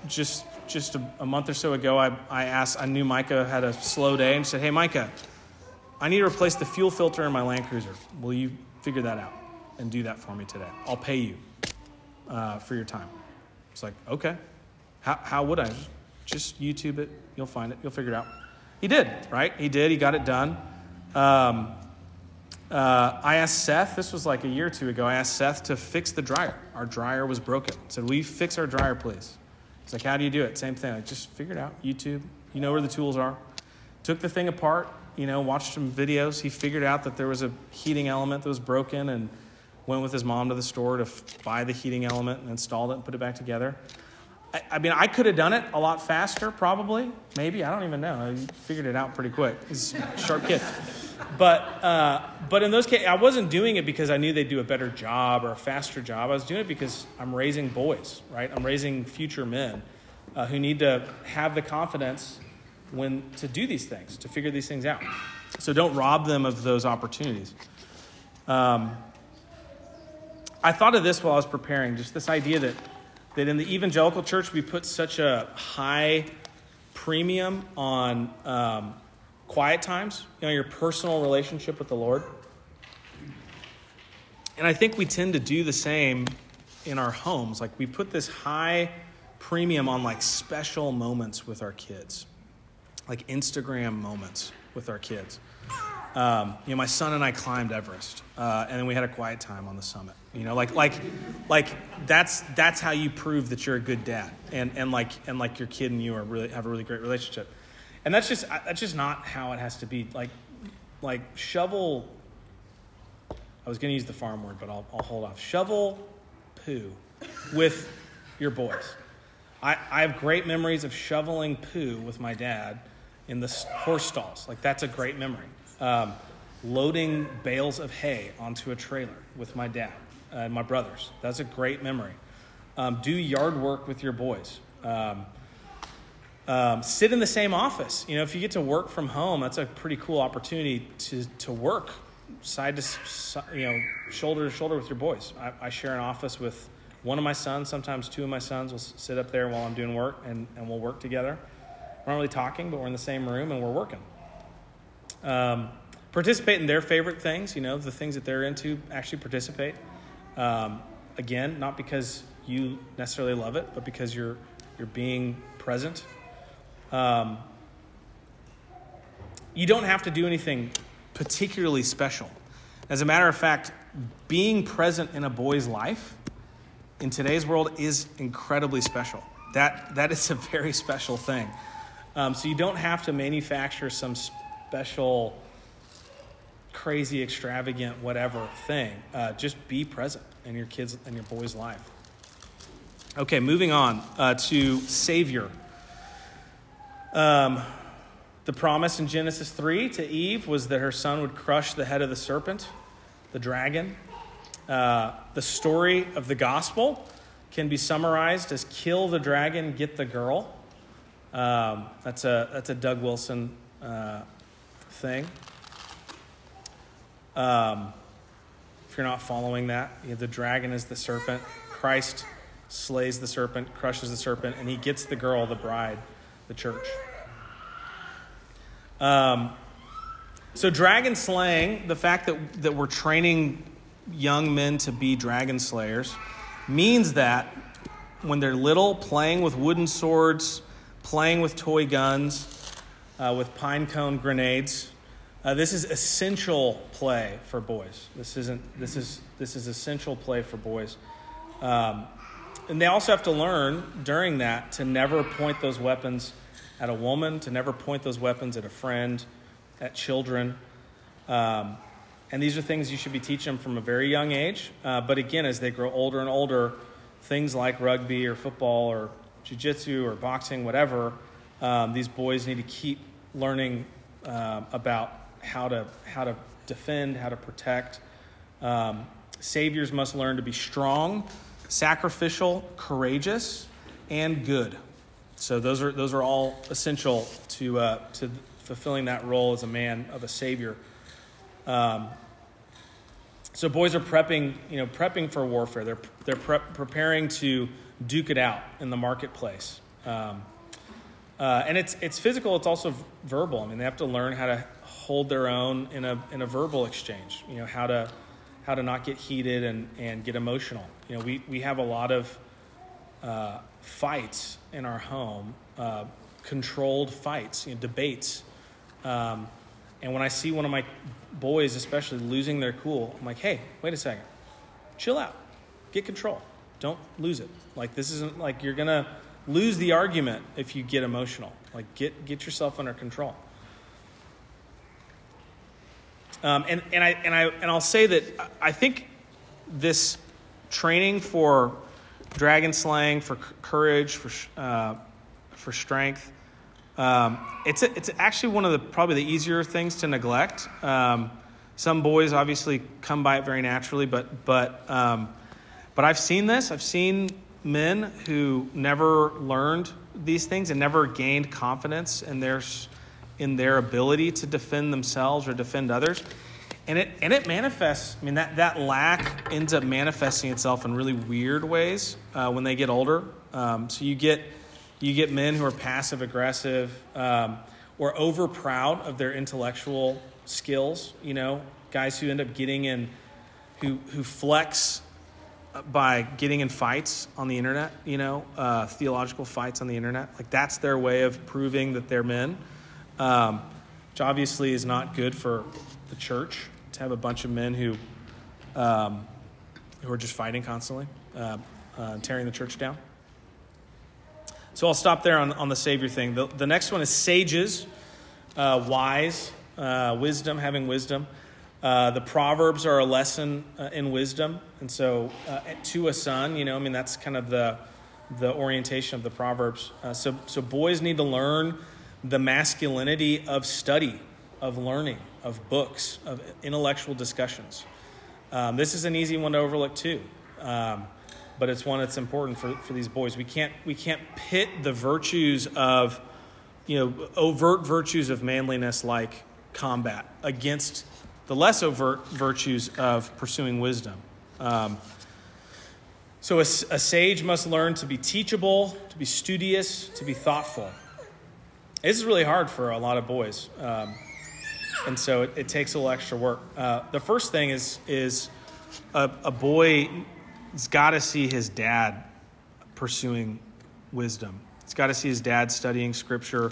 just just a, a, month or so ago, I, I asked, I knew Micah had a slow day and said, Hey, Micah, I need to replace the fuel filter in my Land Cruiser. Will you figure that out and do that for me today? I'll pay you uh, for your time. It's like, okay. How, how would I? Just YouTube it. You'll find it. You'll figure it out. He did, right? He did. He got it done. Um, uh, I asked Seth, this was like a year or two ago, I asked Seth to fix the dryer. Our dryer was broken. I said, Will you fix our dryer, please? It's like, how do you do it? Same thing. Like, just figure it out. YouTube. You know where the tools are. Took the thing apart. You know, watched some videos. He figured out that there was a heating element that was broken, and went with his mom to the store to f- buy the heating element and installed it and put it back together. I, I mean, I could have done it a lot faster, probably. Maybe. I don't even know. I figured it out pretty quick. He's a sharp kid. But, uh, but in those cases, I wasn't doing it because I knew they'd do a better job or a faster job. I was doing it because I'm raising boys, right? I'm raising future men uh, who need to have the confidence when to do these things, to figure these things out. So don't rob them of those opportunities. Um, I thought of this while I was preparing, just this idea that, that in the evangelical church we put such a high premium on um, quiet times, you know, your personal relationship with the Lord. And I think we tend to do the same in our homes. Like we put this high premium on like special moments with our kids, like Instagram moments with our kids. Um, you know, my son and I climbed Everest, uh, and then we had a quiet time on the summit. You know, like like like that's that's how you prove that you're a good dad, and and like and like your kid and you are really have a really great relationship, and that's just that's just not how it has to be. Like like shovel. I was going to use the farm word, but I'll, I'll hold off. Shovel poo with your boys. I, I have great memories of shoveling poo with my dad in the horse stalls. Like that's a great memory. Um, loading bales of hay onto a trailer with my dad and my brothers. That's a great memory. Um, do yard work with your boys. Um, um, sit in the same office. You know, if you get to work from home, that's a pretty cool opportunity to, to work side to, you know, shoulder to shoulder with your boys. I, I share an office with one of my sons, sometimes two of my sons will sit up there while I'm doing work and, and we'll work together. We're not really talking, but we're in the same room and we're working. Um, participate in their favorite things, you know, the things that they're into, actually participate. Um, again, not because you necessarily love it, but because you're, you're being present. Um, you don't have to do anything particularly special. As a matter of fact, being present in a boy's life in today's world is incredibly special. That, that is a very special thing. Um, so you don't have to manufacture some special, crazy, extravagant, whatever thing. Uh, just be present in your kids and your boy's life. Okay, moving on uh, to Savior. Um, the promise in Genesis 3 to Eve was that her son would crush the head of the serpent, the dragon. Uh, the story of the gospel can be summarized as kill the dragon, get the girl. Um, that's, a, that's a Doug Wilson uh, thing. Um, if you're not following that, you know, the dragon is the serpent. Christ slays the serpent, crushes the serpent, and he gets the girl, the bride, the church. Um, so, dragon slaying, the fact that, that we're training young men to be dragon slayers, means that when they're little, playing with wooden swords, playing with toy guns, uh, with pine cone grenades, uh, this is essential play for boys. This isn't. This is this is essential play for boys, um, and they also have to learn during that to never point those weapons at a woman, to never point those weapons at a friend, at children. Um, and these are things you should be teaching them from a very young age. Uh, but again, as they grow older and older, things like rugby or football or jiu-jitsu or boxing, whatever, um, these boys need to keep learning uh, about how to how to defend, how to protect. Um, saviors must learn to be strong, sacrificial, courageous, and good. So those are those are all essential to uh, to fulfilling that role as a man of a savior. Um, so boys are prepping, you know, prepping for warfare. They're they're pre- preparing to duke it out in the marketplace. Um, uh, and it's it's physical. It's also verbal. I mean, they have to learn how to hold their own in a in a verbal exchange. You know how to how to not get heated and and get emotional. You know we we have a lot of uh, fights in our home, uh, controlled fights, you know, debates. Um, and when I see one of my boys, especially losing their cool, I'm like, hey, wait a second, chill out, get control, don't lose it. Like this isn't like you're gonna lose the argument if you get emotional. Like get get yourself under control. Um, and, and, I, and, I, and I'll say that I think this training for dragon slaying, for courage, for, uh, for strength. Um, it's, a, it's actually one of the probably the easier things to neglect. Um, some boys obviously come by it very naturally, but, but, um, but I've seen this. I've seen men who never learned these things and never gained confidence in their, in their ability to defend themselves or defend others. And it, and it manifests, I mean, that, that lack ends up manifesting itself in really weird ways uh, when they get older. Um, so you get, you get men who are passive aggressive um, or over proud of their intellectual skills, you know, guys who end up getting in, who, who flex by getting in fights on the internet, you know, uh, theological fights on the internet. Like that's their way of proving that they're men, um, which obviously is not good for the church to have a bunch of men who, um, who are just fighting constantly, uh, uh, tearing the church down. So I'll stop there on, on the Savior thing. The, the next one is sages, uh, wise, uh, wisdom, having wisdom. Uh, the Proverbs are a lesson uh, in wisdom. And so, to a son, you know, I mean, that's kind of the, the orientation of the Proverbs. So, so, boys need to learn the masculinity of study, of learning, of books, of intellectual discussions. Um, this is an easy one to overlook, too. Um, but it's one that's important for, for these boys. We can't, we can't pit the virtues of, you know, overt virtues of manliness like combat against the less overt virtues of pursuing wisdom. Um, so, a, a, sage must learn to be teachable, to be studious, to be thoughtful. This is really hard for a lot of boys, um, and so it, it, takes a little extra work. Uh, the first thing is is a, a boy has got to see his dad pursuing wisdom. He's got to see his dad studying scripture,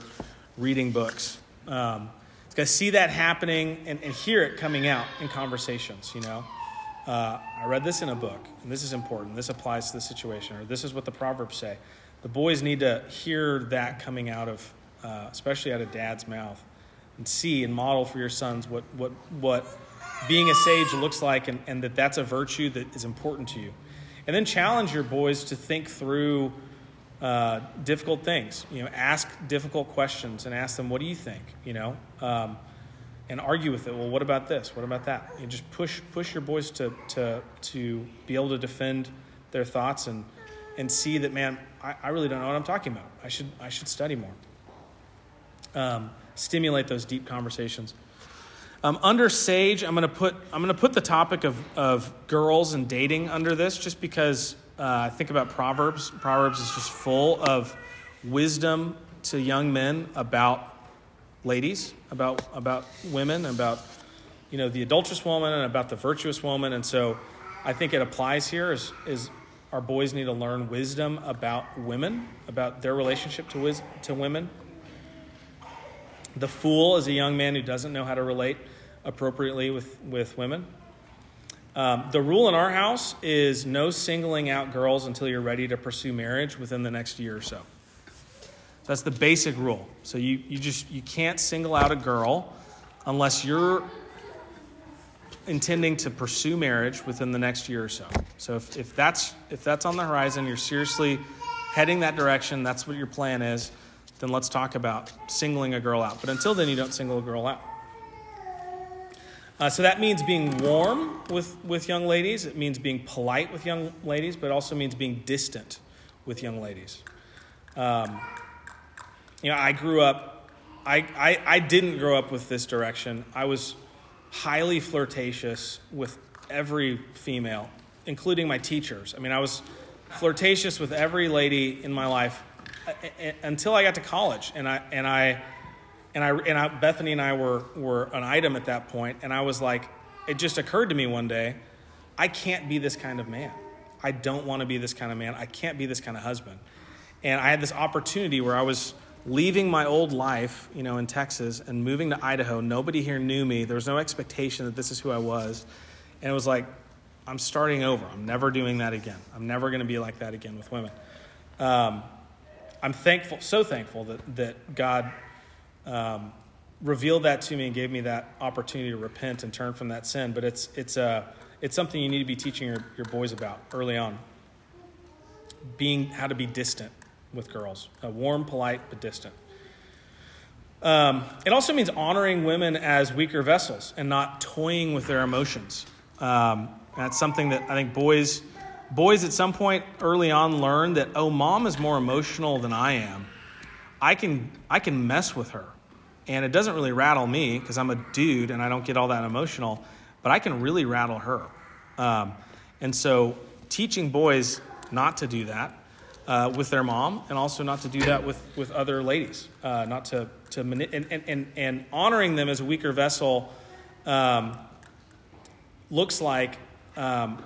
reading books. Um, he's got to see that happening and, and, hear it coming out in conversations, you know. Uh, I read this in a book, and this is important. This applies to the situation, or this is what the Proverbs say. The boys need to hear that coming out of, uh, especially out of dad's mouth, and see and model for your sons what, what, what being a sage looks like, and, and that that's a virtue that is important to you. And then challenge your boys to think through uh, difficult things. You know, ask difficult questions and ask them, "What do you think?" You know, um, and argue with it. Well, what about this? What about that? And just push push your boys to to to be able to defend their thoughts and and see that, man, I, I really don't know what I'm talking about. I should I should study more. Um, stimulate those deep conversations. Um, under Sage, I'm going to put I'm going to put the topic of of girls and dating under this, just because uh, I think about Proverbs. Proverbs is just full of wisdom to young men about ladies, about about women, about you know the adulterous woman and about the virtuous woman. And so, I think it applies here. Is is our boys need to learn wisdom about women, about their relationship to to women. The fool is a young man who doesn't know how to relate appropriately with, with women. Um, the rule in our house is no singling out girls until you're ready to pursue marriage within the next year or so. That's the basic rule. So you, you just you can't single out a girl unless you're intending to pursue marriage within the next year or so. So if, if that's if that's on the horizon, you're seriously heading that direction, that's what your plan is, then let's talk about singling a girl out. But until then, you don't single a girl out. Uh, so that means being warm with, with young ladies. It means being polite with young ladies, but it also means being distant with young ladies. Um, you know, I grew up, I, I, I didn't grow up with this direction. I was highly flirtatious with every female, including my teachers. I mean, I was flirtatious with every lady in my life until I got to college, and I and I and I and I, Bethany and I were were an item at that point, and I was like, it just occurred to me one day, I can't be this kind of man. I don't want to be this kind of man. I can't be this kind of husband. And I had this opportunity where I was leaving my old life, you know, in Texas and moving to Idaho. Nobody here knew me. There was no expectation that this is who I was. And it was like, I'm starting over. I'm never doing that again. I'm never going to be like that again with women. Um, I'm thankful, so thankful that, that God um, revealed that to me and gave me that opportunity to repent and turn from that sin. But it's, it's, uh, it's something you need to be teaching your, your boys about early on. being how to be distant with girls, uh, warm, polite, but distant. Um, it also means honoring women as weaker vessels and not toying with their emotions. Um, that's something that I think boys, boys at some point early on learn that oh, mom is more emotional than I am. I can I can mess with her, and it doesn't really rattle me because I'm a dude and I don't get all that emotional, but I can really rattle her. Um, and so, teaching boys not to do that uh, with their mom, and also not to do that with, with other ladies, uh, not to, to mani- and, and, and, and honoring them as a weaker vessel um, looks like um,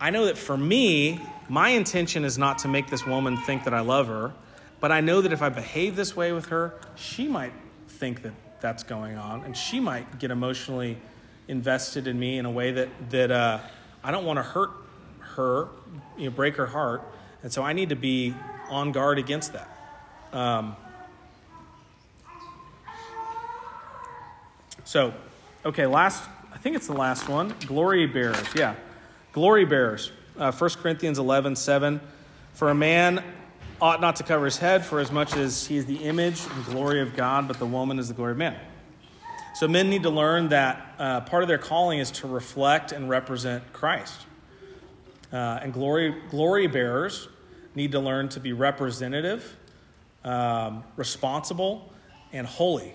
I know that for me, my intention is not to make this woman think that I love her, but I know that if I behave this way with her, she might think that that's going on, and she might get emotionally invested in me in a way that, that uh, I don't want to hurt her, you know, break her heart. And so I need to be on guard against that. Um, so, okay, last, I think it's the last one glory bearers. Yeah, glory bearers. Uh, 1 Corinthians 11 7. For a man ought not to cover his head, for as much as he is the image and glory of God, but the woman is the glory of man. So men need to learn that uh, part of their calling is to reflect and represent Christ. Uh, and glory, glory bearers need to learn to be representative, um, responsible, and holy.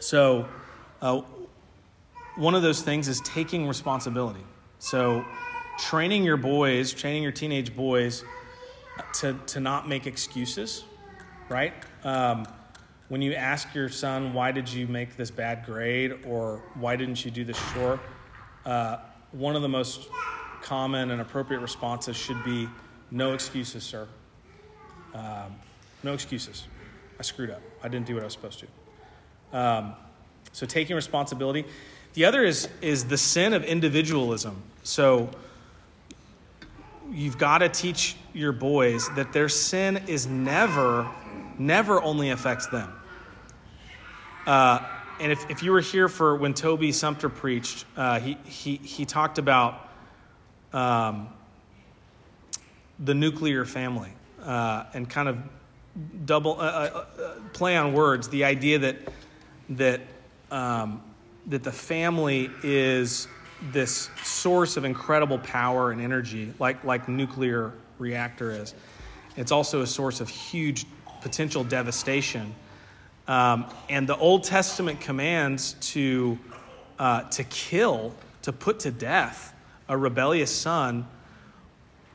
So, uh, one of those things is taking responsibility. So, training your boys, training your teenage boys to, to not make excuses, right? Um, when you ask your son, why did you make this bad grade or why didn't you do this chore? Uh, one of the most common and appropriate responses should be no excuses, sir. Um, no excuses. I screwed up. I didn't do what I was supposed to. Um, so taking responsibility. The other is is the sin of individualism. So you've got to teach your boys that their sin is never, never only affects them. Uh, and if, if you were here for when Toby Sumpter preached, uh, he, he, he talked about um, the nuclear family uh, and kind of double uh, uh, uh, play on words the idea that that um, that the family is this source of incredible power and energy like like nuclear reactor is it's also a source of huge potential devastation um, and the Old Testament commands to, uh, to kill, to put to death a rebellious son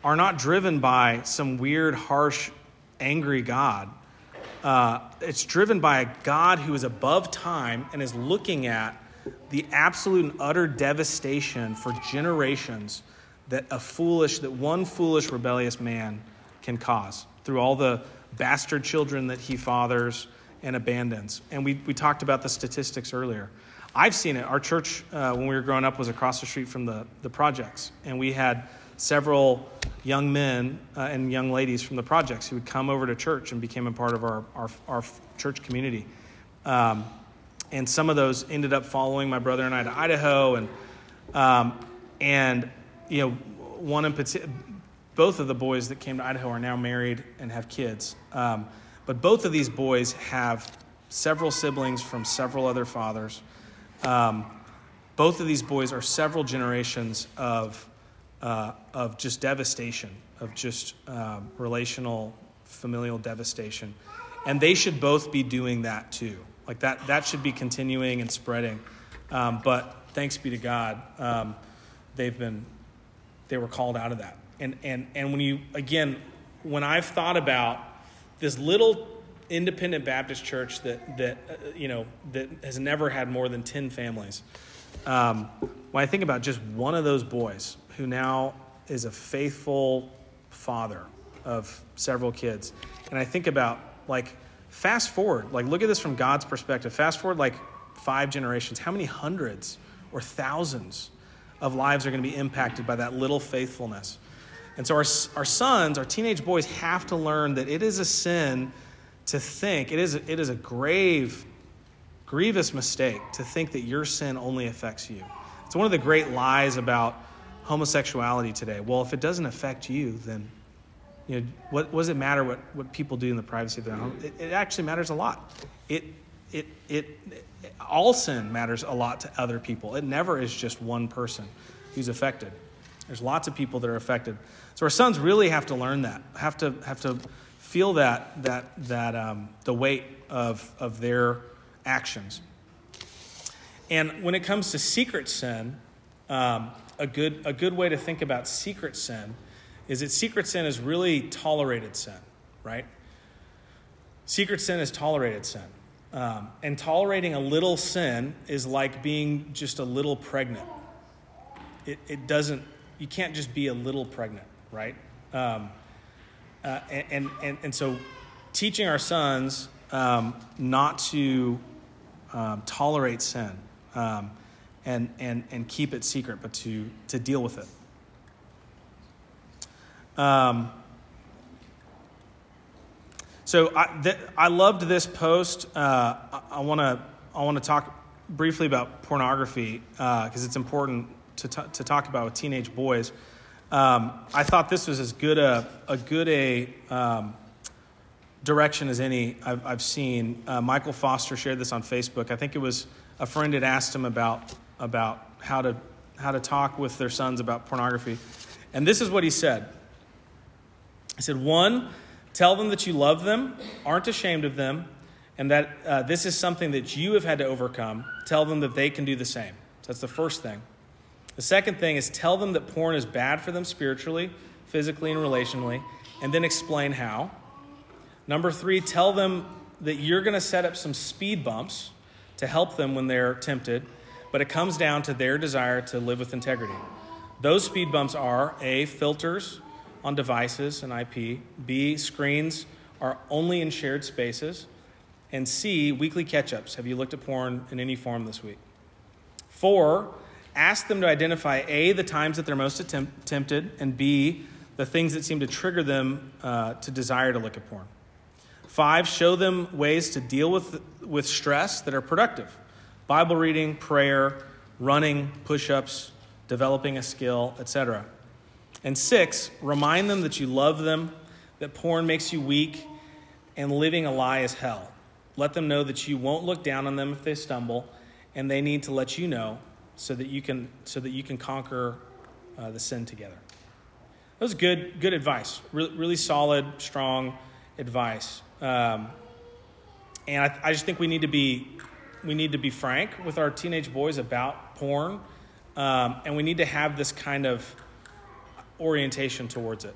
are not driven by some weird, harsh, angry God. Uh, it's driven by a God who is above time and is looking at the absolute and utter devastation for generations that a foolish, that one foolish, rebellious man can cause through all the bastard children that he fathers and abandons. And we, we talked about the statistics earlier. I've seen it. Our church, uh, when we were growing up, was across the street from the, the projects. And we had several young men uh, and young ladies from the projects who would come over to church and became a part of our, our, our church community. Um, and some of those ended up following my brother and I to Idaho. And, um, and you know, one in particular, both of the boys that came to Idaho are now married and have kids. Um, but both of these boys have several siblings from several other fathers. Um, both of these boys are several generations of, uh, of just devastation, of just um, relational, familial devastation. And they should both be doing that too. Like that, that should be continuing and spreading. Um, but thanks be to God, um, they've been, they were called out of that. And, and, and when you, again, when I've thought about this little independent Baptist church that that uh, you know that has never had more than ten families. Um, when I think about just one of those boys who now is a faithful father of several kids, and I think about like fast forward, like look at this from God's perspective. Fast forward like five generations, how many hundreds or thousands of lives are going to be impacted by that little faithfulness? And so our, our sons, our teenage boys, have to learn that it is a sin to think, it is, it is a grave, grievous mistake to think that your sin only affects you. It's one of the great lies about homosexuality today. Well, if it doesn't affect you, then you know, what, what does it matter what, what people do in the privacy of their home? It, it actually matters a lot. It, it, it, it, all sin matters a lot to other people. It never is just one person who's affected. There's lots of people that are affected. So our sons really have to learn that, have to, have to feel that, that, that um, the weight of, of their actions. And when it comes to secret sin, um, a, good, a good way to think about secret sin is that secret sin is really tolerated sin, right? Secret sin is tolerated sin. Um, and tolerating a little sin is like being just a little pregnant. It, it doesn't, you can't just be a little pregnant, right? Um, uh, and, and, and so teaching our sons um, not to um, tolerate sin um, and, and, and keep it secret, but to, to deal with it. Um, so I, th- I loved this post. Uh, I want to I want to talk briefly about pornography because uh, it's important to, t- to talk about with teenage boys. Um, I thought this was as good a, a good a um, direction as any I've, I've seen. Uh, Michael Foster shared this on Facebook. I think it was a friend had asked him about about how to how to talk with their sons about pornography, and this is what he said. He said, one, tell them that you love them, aren't ashamed of them, and that uh, this is something that you have had to overcome. Tell them that they can do the same. So that's the first thing. The second thing is tell them that porn is bad for them spiritually, physically, and relationally, and then explain how. Number three, tell them that you're going to set up some speed bumps to help them when they're tempted, but it comes down to their desire to live with integrity. Those speed bumps are A, filters on devices and IP, B, screens are only in shared spaces, and C, weekly catch ups. Have you looked at porn in any form this week? Four, ask them to identify A, the times that they're most tempted, and B, the things that seem to trigger them uh, to desire to look at porn. Five, show them ways to deal with, with stress that are productive Bible reading, prayer, running, push ups, developing a skill, etc. And six, remind them that you love them, that porn makes you weak, and living a lie is hell. Let them know that you won't look down on them if they stumble, and they need to let you know so that you can, so that you can conquer uh, the sin together. That was good, good advice. Really, really solid, strong advice. Um, and I, I, just think we need to be we need to be frank with our teenage boys about porn, um, and we need to have this kind of orientation towards it.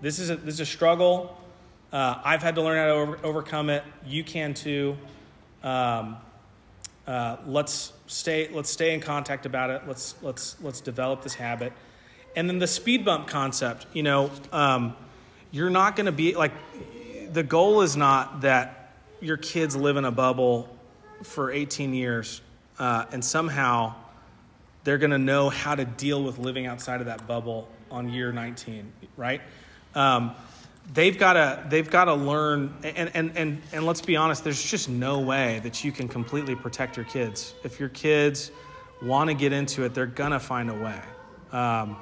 This is a, this is a struggle. Uh, I've had to learn how to over, overcome it. You can too. Um, uh, let's stay let's stay in contact about it. Let's let's let's develop this habit. And then the speed bump concept. You know, um, you're not going to be like the goal is not that your kids live in a bubble for 18 years uh, and somehow they're going to know how to deal with living outside of that bubble on year 19, right? Um, they've got to they've got to learn and, and and and let's be honest there's just no way that you can completely protect your kids if your kids want to get into it they're gonna find a way um,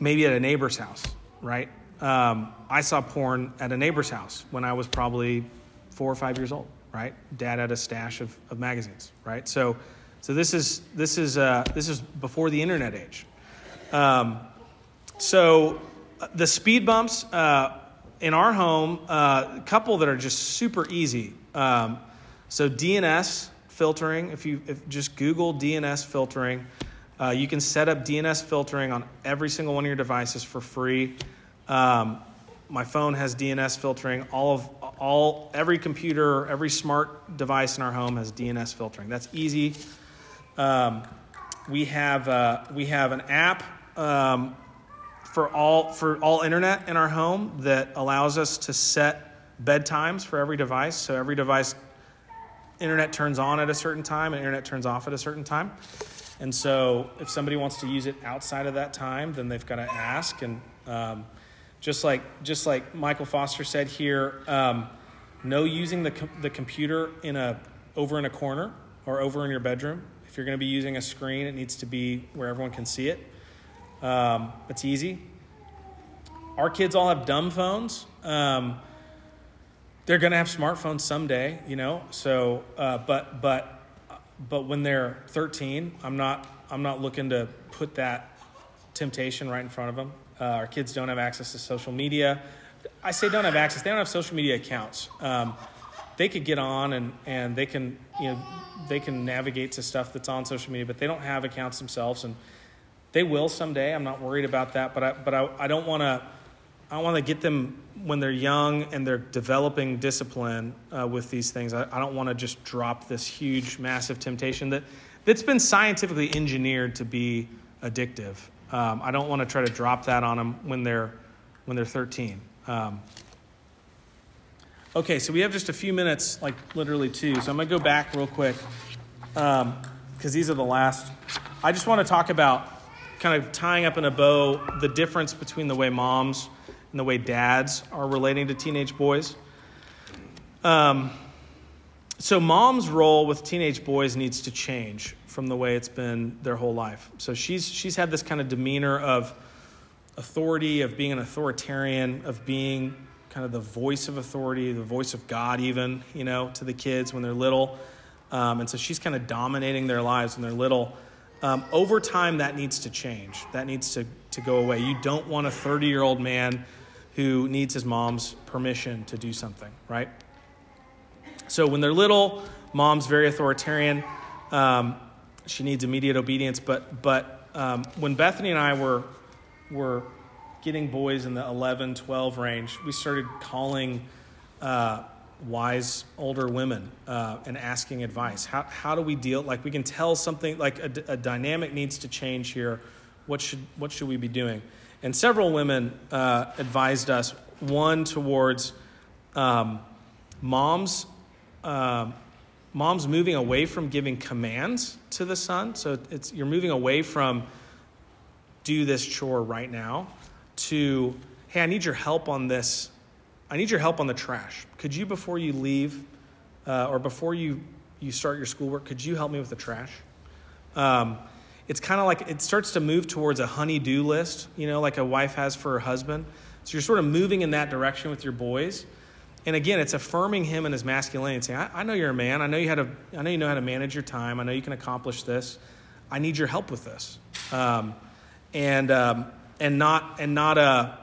maybe at a neighbor's house right um, I saw porn at a neighbor's house when I was probably four or five years old, right? Dad had a stash of, of magazines, right? So, so this is this is uh, this is before the internet age. Um, so uh, the speed bumps uh, in our home, uh, a couple that are just super easy. Um, so DNS filtering, if you if just Google DNS filtering, uh, you can set up DNS filtering on every single one of your devices for free. Um, my phone has DNS filtering. All of all every computer, every smart device in our home has DNS filtering. That's easy. Um, we have uh, we have an app um, for all for all internet in our home that allows us to set bedtimes for every device. So every device internet turns on at a certain time and internet turns off at a certain time. And so if somebody wants to use it outside of that time, then they've got to ask and um, just like just like Michael Foster said here, um, no using the com- the computer in a over in a corner or over in your bedroom. If you're going to be using a screen, it needs to be where everyone can see it. Um, it's easy. Our kids all have dumb phones. Um, they're going to have smartphones someday, you know. So, uh, but but but when they're 13, I'm not I'm not looking to put that temptation right in front of them. Uh, our kids don't have access to social media. I say don't have access. They don't have social media accounts. Um, they could get on and, and they can you know they can navigate to stuff that's on social media, but they don't have accounts themselves, and they will someday. I'm not worried about that, but I, but I, I don't want to I want to get them when they're young and they're developing discipline uh, with these things. I, I don't want to just drop this huge, massive temptation that that's been scientifically engineered to be addictive. Um, I don't want to try to drop that on them when they're when they're 13. Um, okay, so we have just a few minutes, like literally two. So I'm to go back real quick because um, these are the last. I just want to talk about kind of tying up in a bow the difference between the way moms and the way dads are relating to teenage boys. Um, so, mom's role with teenage boys needs to change from the way it's been their whole life. So, she's, she's had this kind of demeanor of authority, of being an authoritarian, of being kind of the voice of authority, the voice of God, even, you know, to the kids when they're little. Um, and so she's kind of dominating their lives when they're little. Um, over time, that needs to change. That needs to, to go away. You don't want a 30 year old man who needs his mom's permission to do something, right? So when they're little, mom's very authoritarian. Um, she needs immediate obedience. But, but um, when Bethany and I were, were getting boys in the 11, 12 range, we started calling uh, wise older women uh, and asking advice. How, how do we deal? Like, we can tell something, like a, a dynamic needs to change here. What should, what should we be doing? And several women uh, advised us one towards um, moms, uh, moms moving away from giving commands to the son. So it's, you're moving away from do this chore right now to hey, I need your help on this. I need your help on the trash. Could you, before you leave uh, or before you, you start your schoolwork, could you help me with the trash? Um, it's kind of like it starts to move towards a honey-do list, you know, like a wife has for her husband. So you're sort of moving in that direction with your boys. And again, it's affirming him and his masculinity, saying, I, I know you're a man. I know, you how to, I know you know how to manage your time. I know you can accomplish this. I need your help with this. Um, and, um, and not, and not a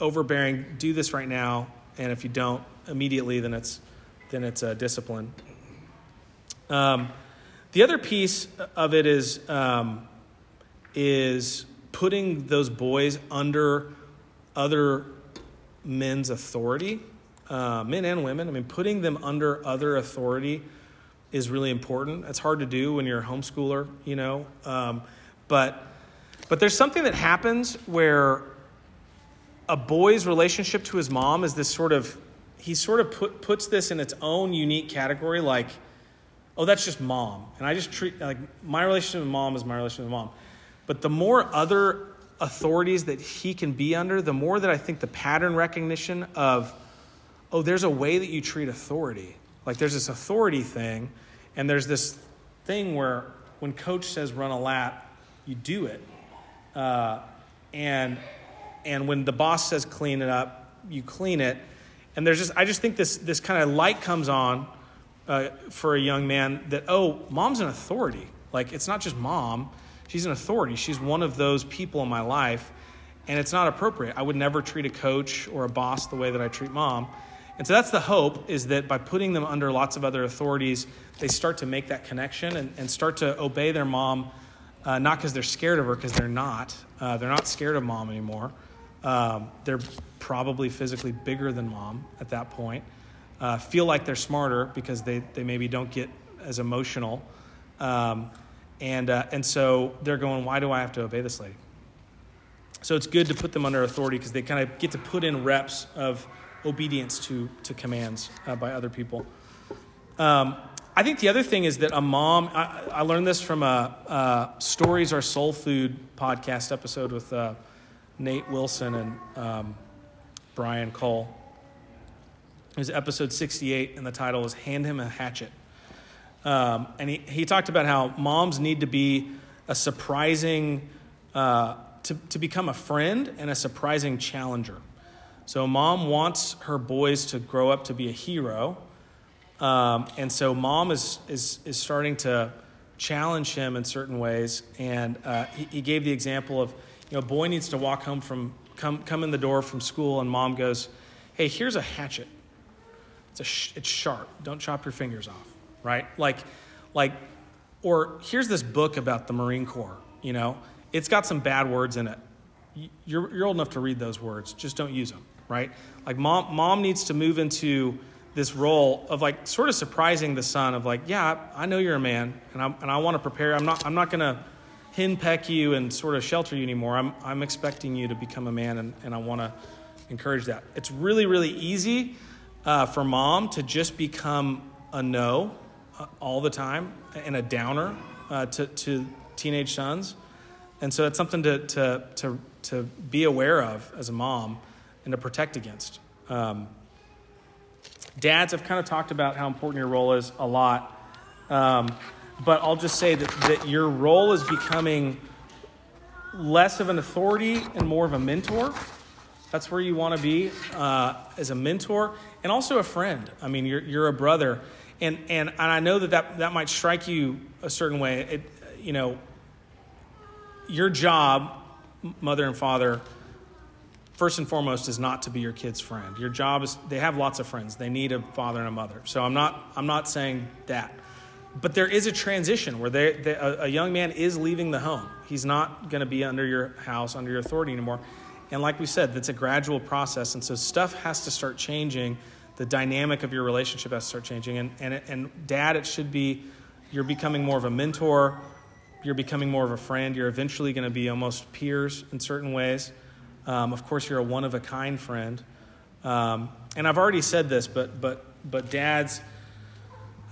overbearing, do this right now. And if you don't immediately, then it's, then it's a discipline. Um, the other piece of it is, um, is putting those boys under other men's authority, uh, men and women. I mean, putting them under other authority is really important. It's hard to do when you're a homeschooler, you know. Um, but but there's something that happens where a boy's relationship to his mom is this sort of he sort of put, puts this in its own unique category, like oh, that's just mom. And I just treat, like, my relationship with mom is my relationship with mom. But the more other authorities that he can be under, the more that I think the pattern recognition of, oh, there's a way that you treat authority. Like, there's this authority thing, and there's this thing where when coach says run a lap, you do it. Uh, and, and when the boss says clean it up, you clean it. And there's just, I just think this, this kind of light comes on uh, for a young man that, oh, mom's an authority. Like, it's not just mom, she's an authority. She's one of those people in my life, and it's not appropriate. I would never treat a coach or a boss the way that I treat mom. And so that's the hope is that by putting them under lots of other authorities, they start to make that connection and, and start to obey their mom, uh, not because they're scared of her, because they're not. Uh, they're not scared of mom anymore. Um, they're probably physically bigger than mom at that point uh, feel like they're smarter because they, they maybe don't get as emotional. Um, and, uh, and so they're going, why do I have to obey this lady? So it's good to put them under authority because they kind of get to put in reps of obedience to, to commands uh, by other people. Um, I think the other thing is that a mom, I, I learned this from a, a, Stories Are Soul Food podcast episode with uh, Nate Wilson and um, Brian Cole. It was episode 68, and the title was Hand Him a Hatchet. Um, and he, he talked about how moms need to be a surprising uh, to, to become a friend and a surprising challenger. So, mom wants her boys to grow up to be a hero. Um, and so, mom is, is, is starting to challenge him in certain ways. And uh, he, he, gave the example of, you know, boy needs to walk home from, come, come in the door from school, and mom goes, hey, here's a hatchet. It's, a sh- it's sharp. Don't chop your fingers off, right? Like, like, or here's this book about the Marine Corps, you know, it's got some bad words in it. You're, you're old enough to read those words, just don't use them, right? Like, mom, mom needs to move into this role of like sort of surprising the son of like, yeah, I know you're a man, and, I'm, and I want to prepare. I'm not, I'm not going to henpeck you and sort of shelter you anymore. I'm, I'm expecting you to become a man, and, and I want to encourage that. It's really, really easy uh, for mom to just become a no uh, all the time and a downer uh, to, to teenage sons. And so it's something to, to, to, to be aware of as a mom and to protect against. Um, dads, I've kind of talked about how important your role is a lot. Um, but I'll just say that, that your role is becoming less of an authority and more of a mentor. That's where you want to be uh, as a mentor and also a friend. I mean, you're, you're a brother. And, and, and I know that, that that might strike you a certain way. It, you know, your job, mother and father, first and foremost is not to be your kid's friend. Your job is they have lots of friends. They need a father and a mother. So I'm not I'm not saying that. But there is a transition where they, they, a, a young man is leaving the home. He's not going to be under your house, under your authority anymore. And like we said, that's a gradual process. And so stuff has to start changing. The dynamic of your relationship has to start changing. And, and, and dad, it should be you're becoming more of a mentor. You're becoming more of a friend. You're eventually going to be almost peers in certain ways. Um, of course, you're a one of a kind friend. Um, and I've already said this, but, but, but dads,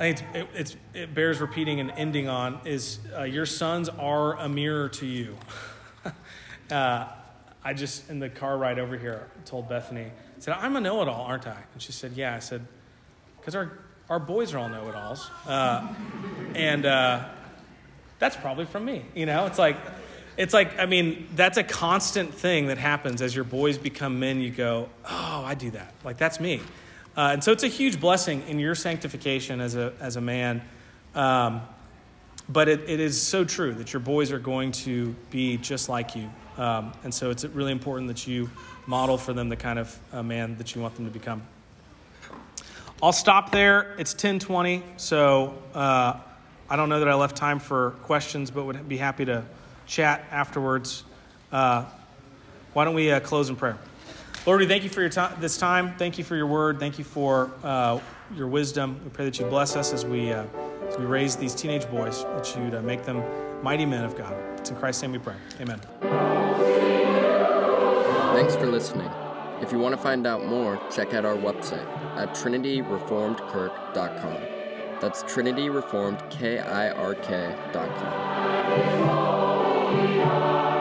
I think it's, it, it's, it bears repeating and ending on is uh, your sons are a mirror to you. uh, I just, in the car ride over here, told Bethany, I said, I'm a know it all, aren't I? And she said, Yeah. I said, Because our, our boys are all know it alls. Uh, and uh, that's probably from me. You know, it's like, it's like, I mean, that's a constant thing that happens as your boys become men. You go, Oh, I do that. Like, that's me. Uh, and so it's a huge blessing in your sanctification as a, as a man. Um, but it, it is so true that your boys are going to be just like you. Um, and so it's really important that you model for them the kind of uh, man that you want them to become. I'll stop there. It's 1020, so uh, I don't know that I left time for questions, but would be happy to chat afterwards. Uh, why don't we uh, close in prayer? Lord, we thank you for your time, this time. Thank you for your word. Thank you for uh, your wisdom. We pray that you bless us as we, uh, as we raise these teenage boys, that you'd make them mighty men of God. It's in Christ's name we pray. Amen. Thanks for listening. If you want to find out more, check out our website at trinityreformedkirk.com. That's trinityreformedkirk.com.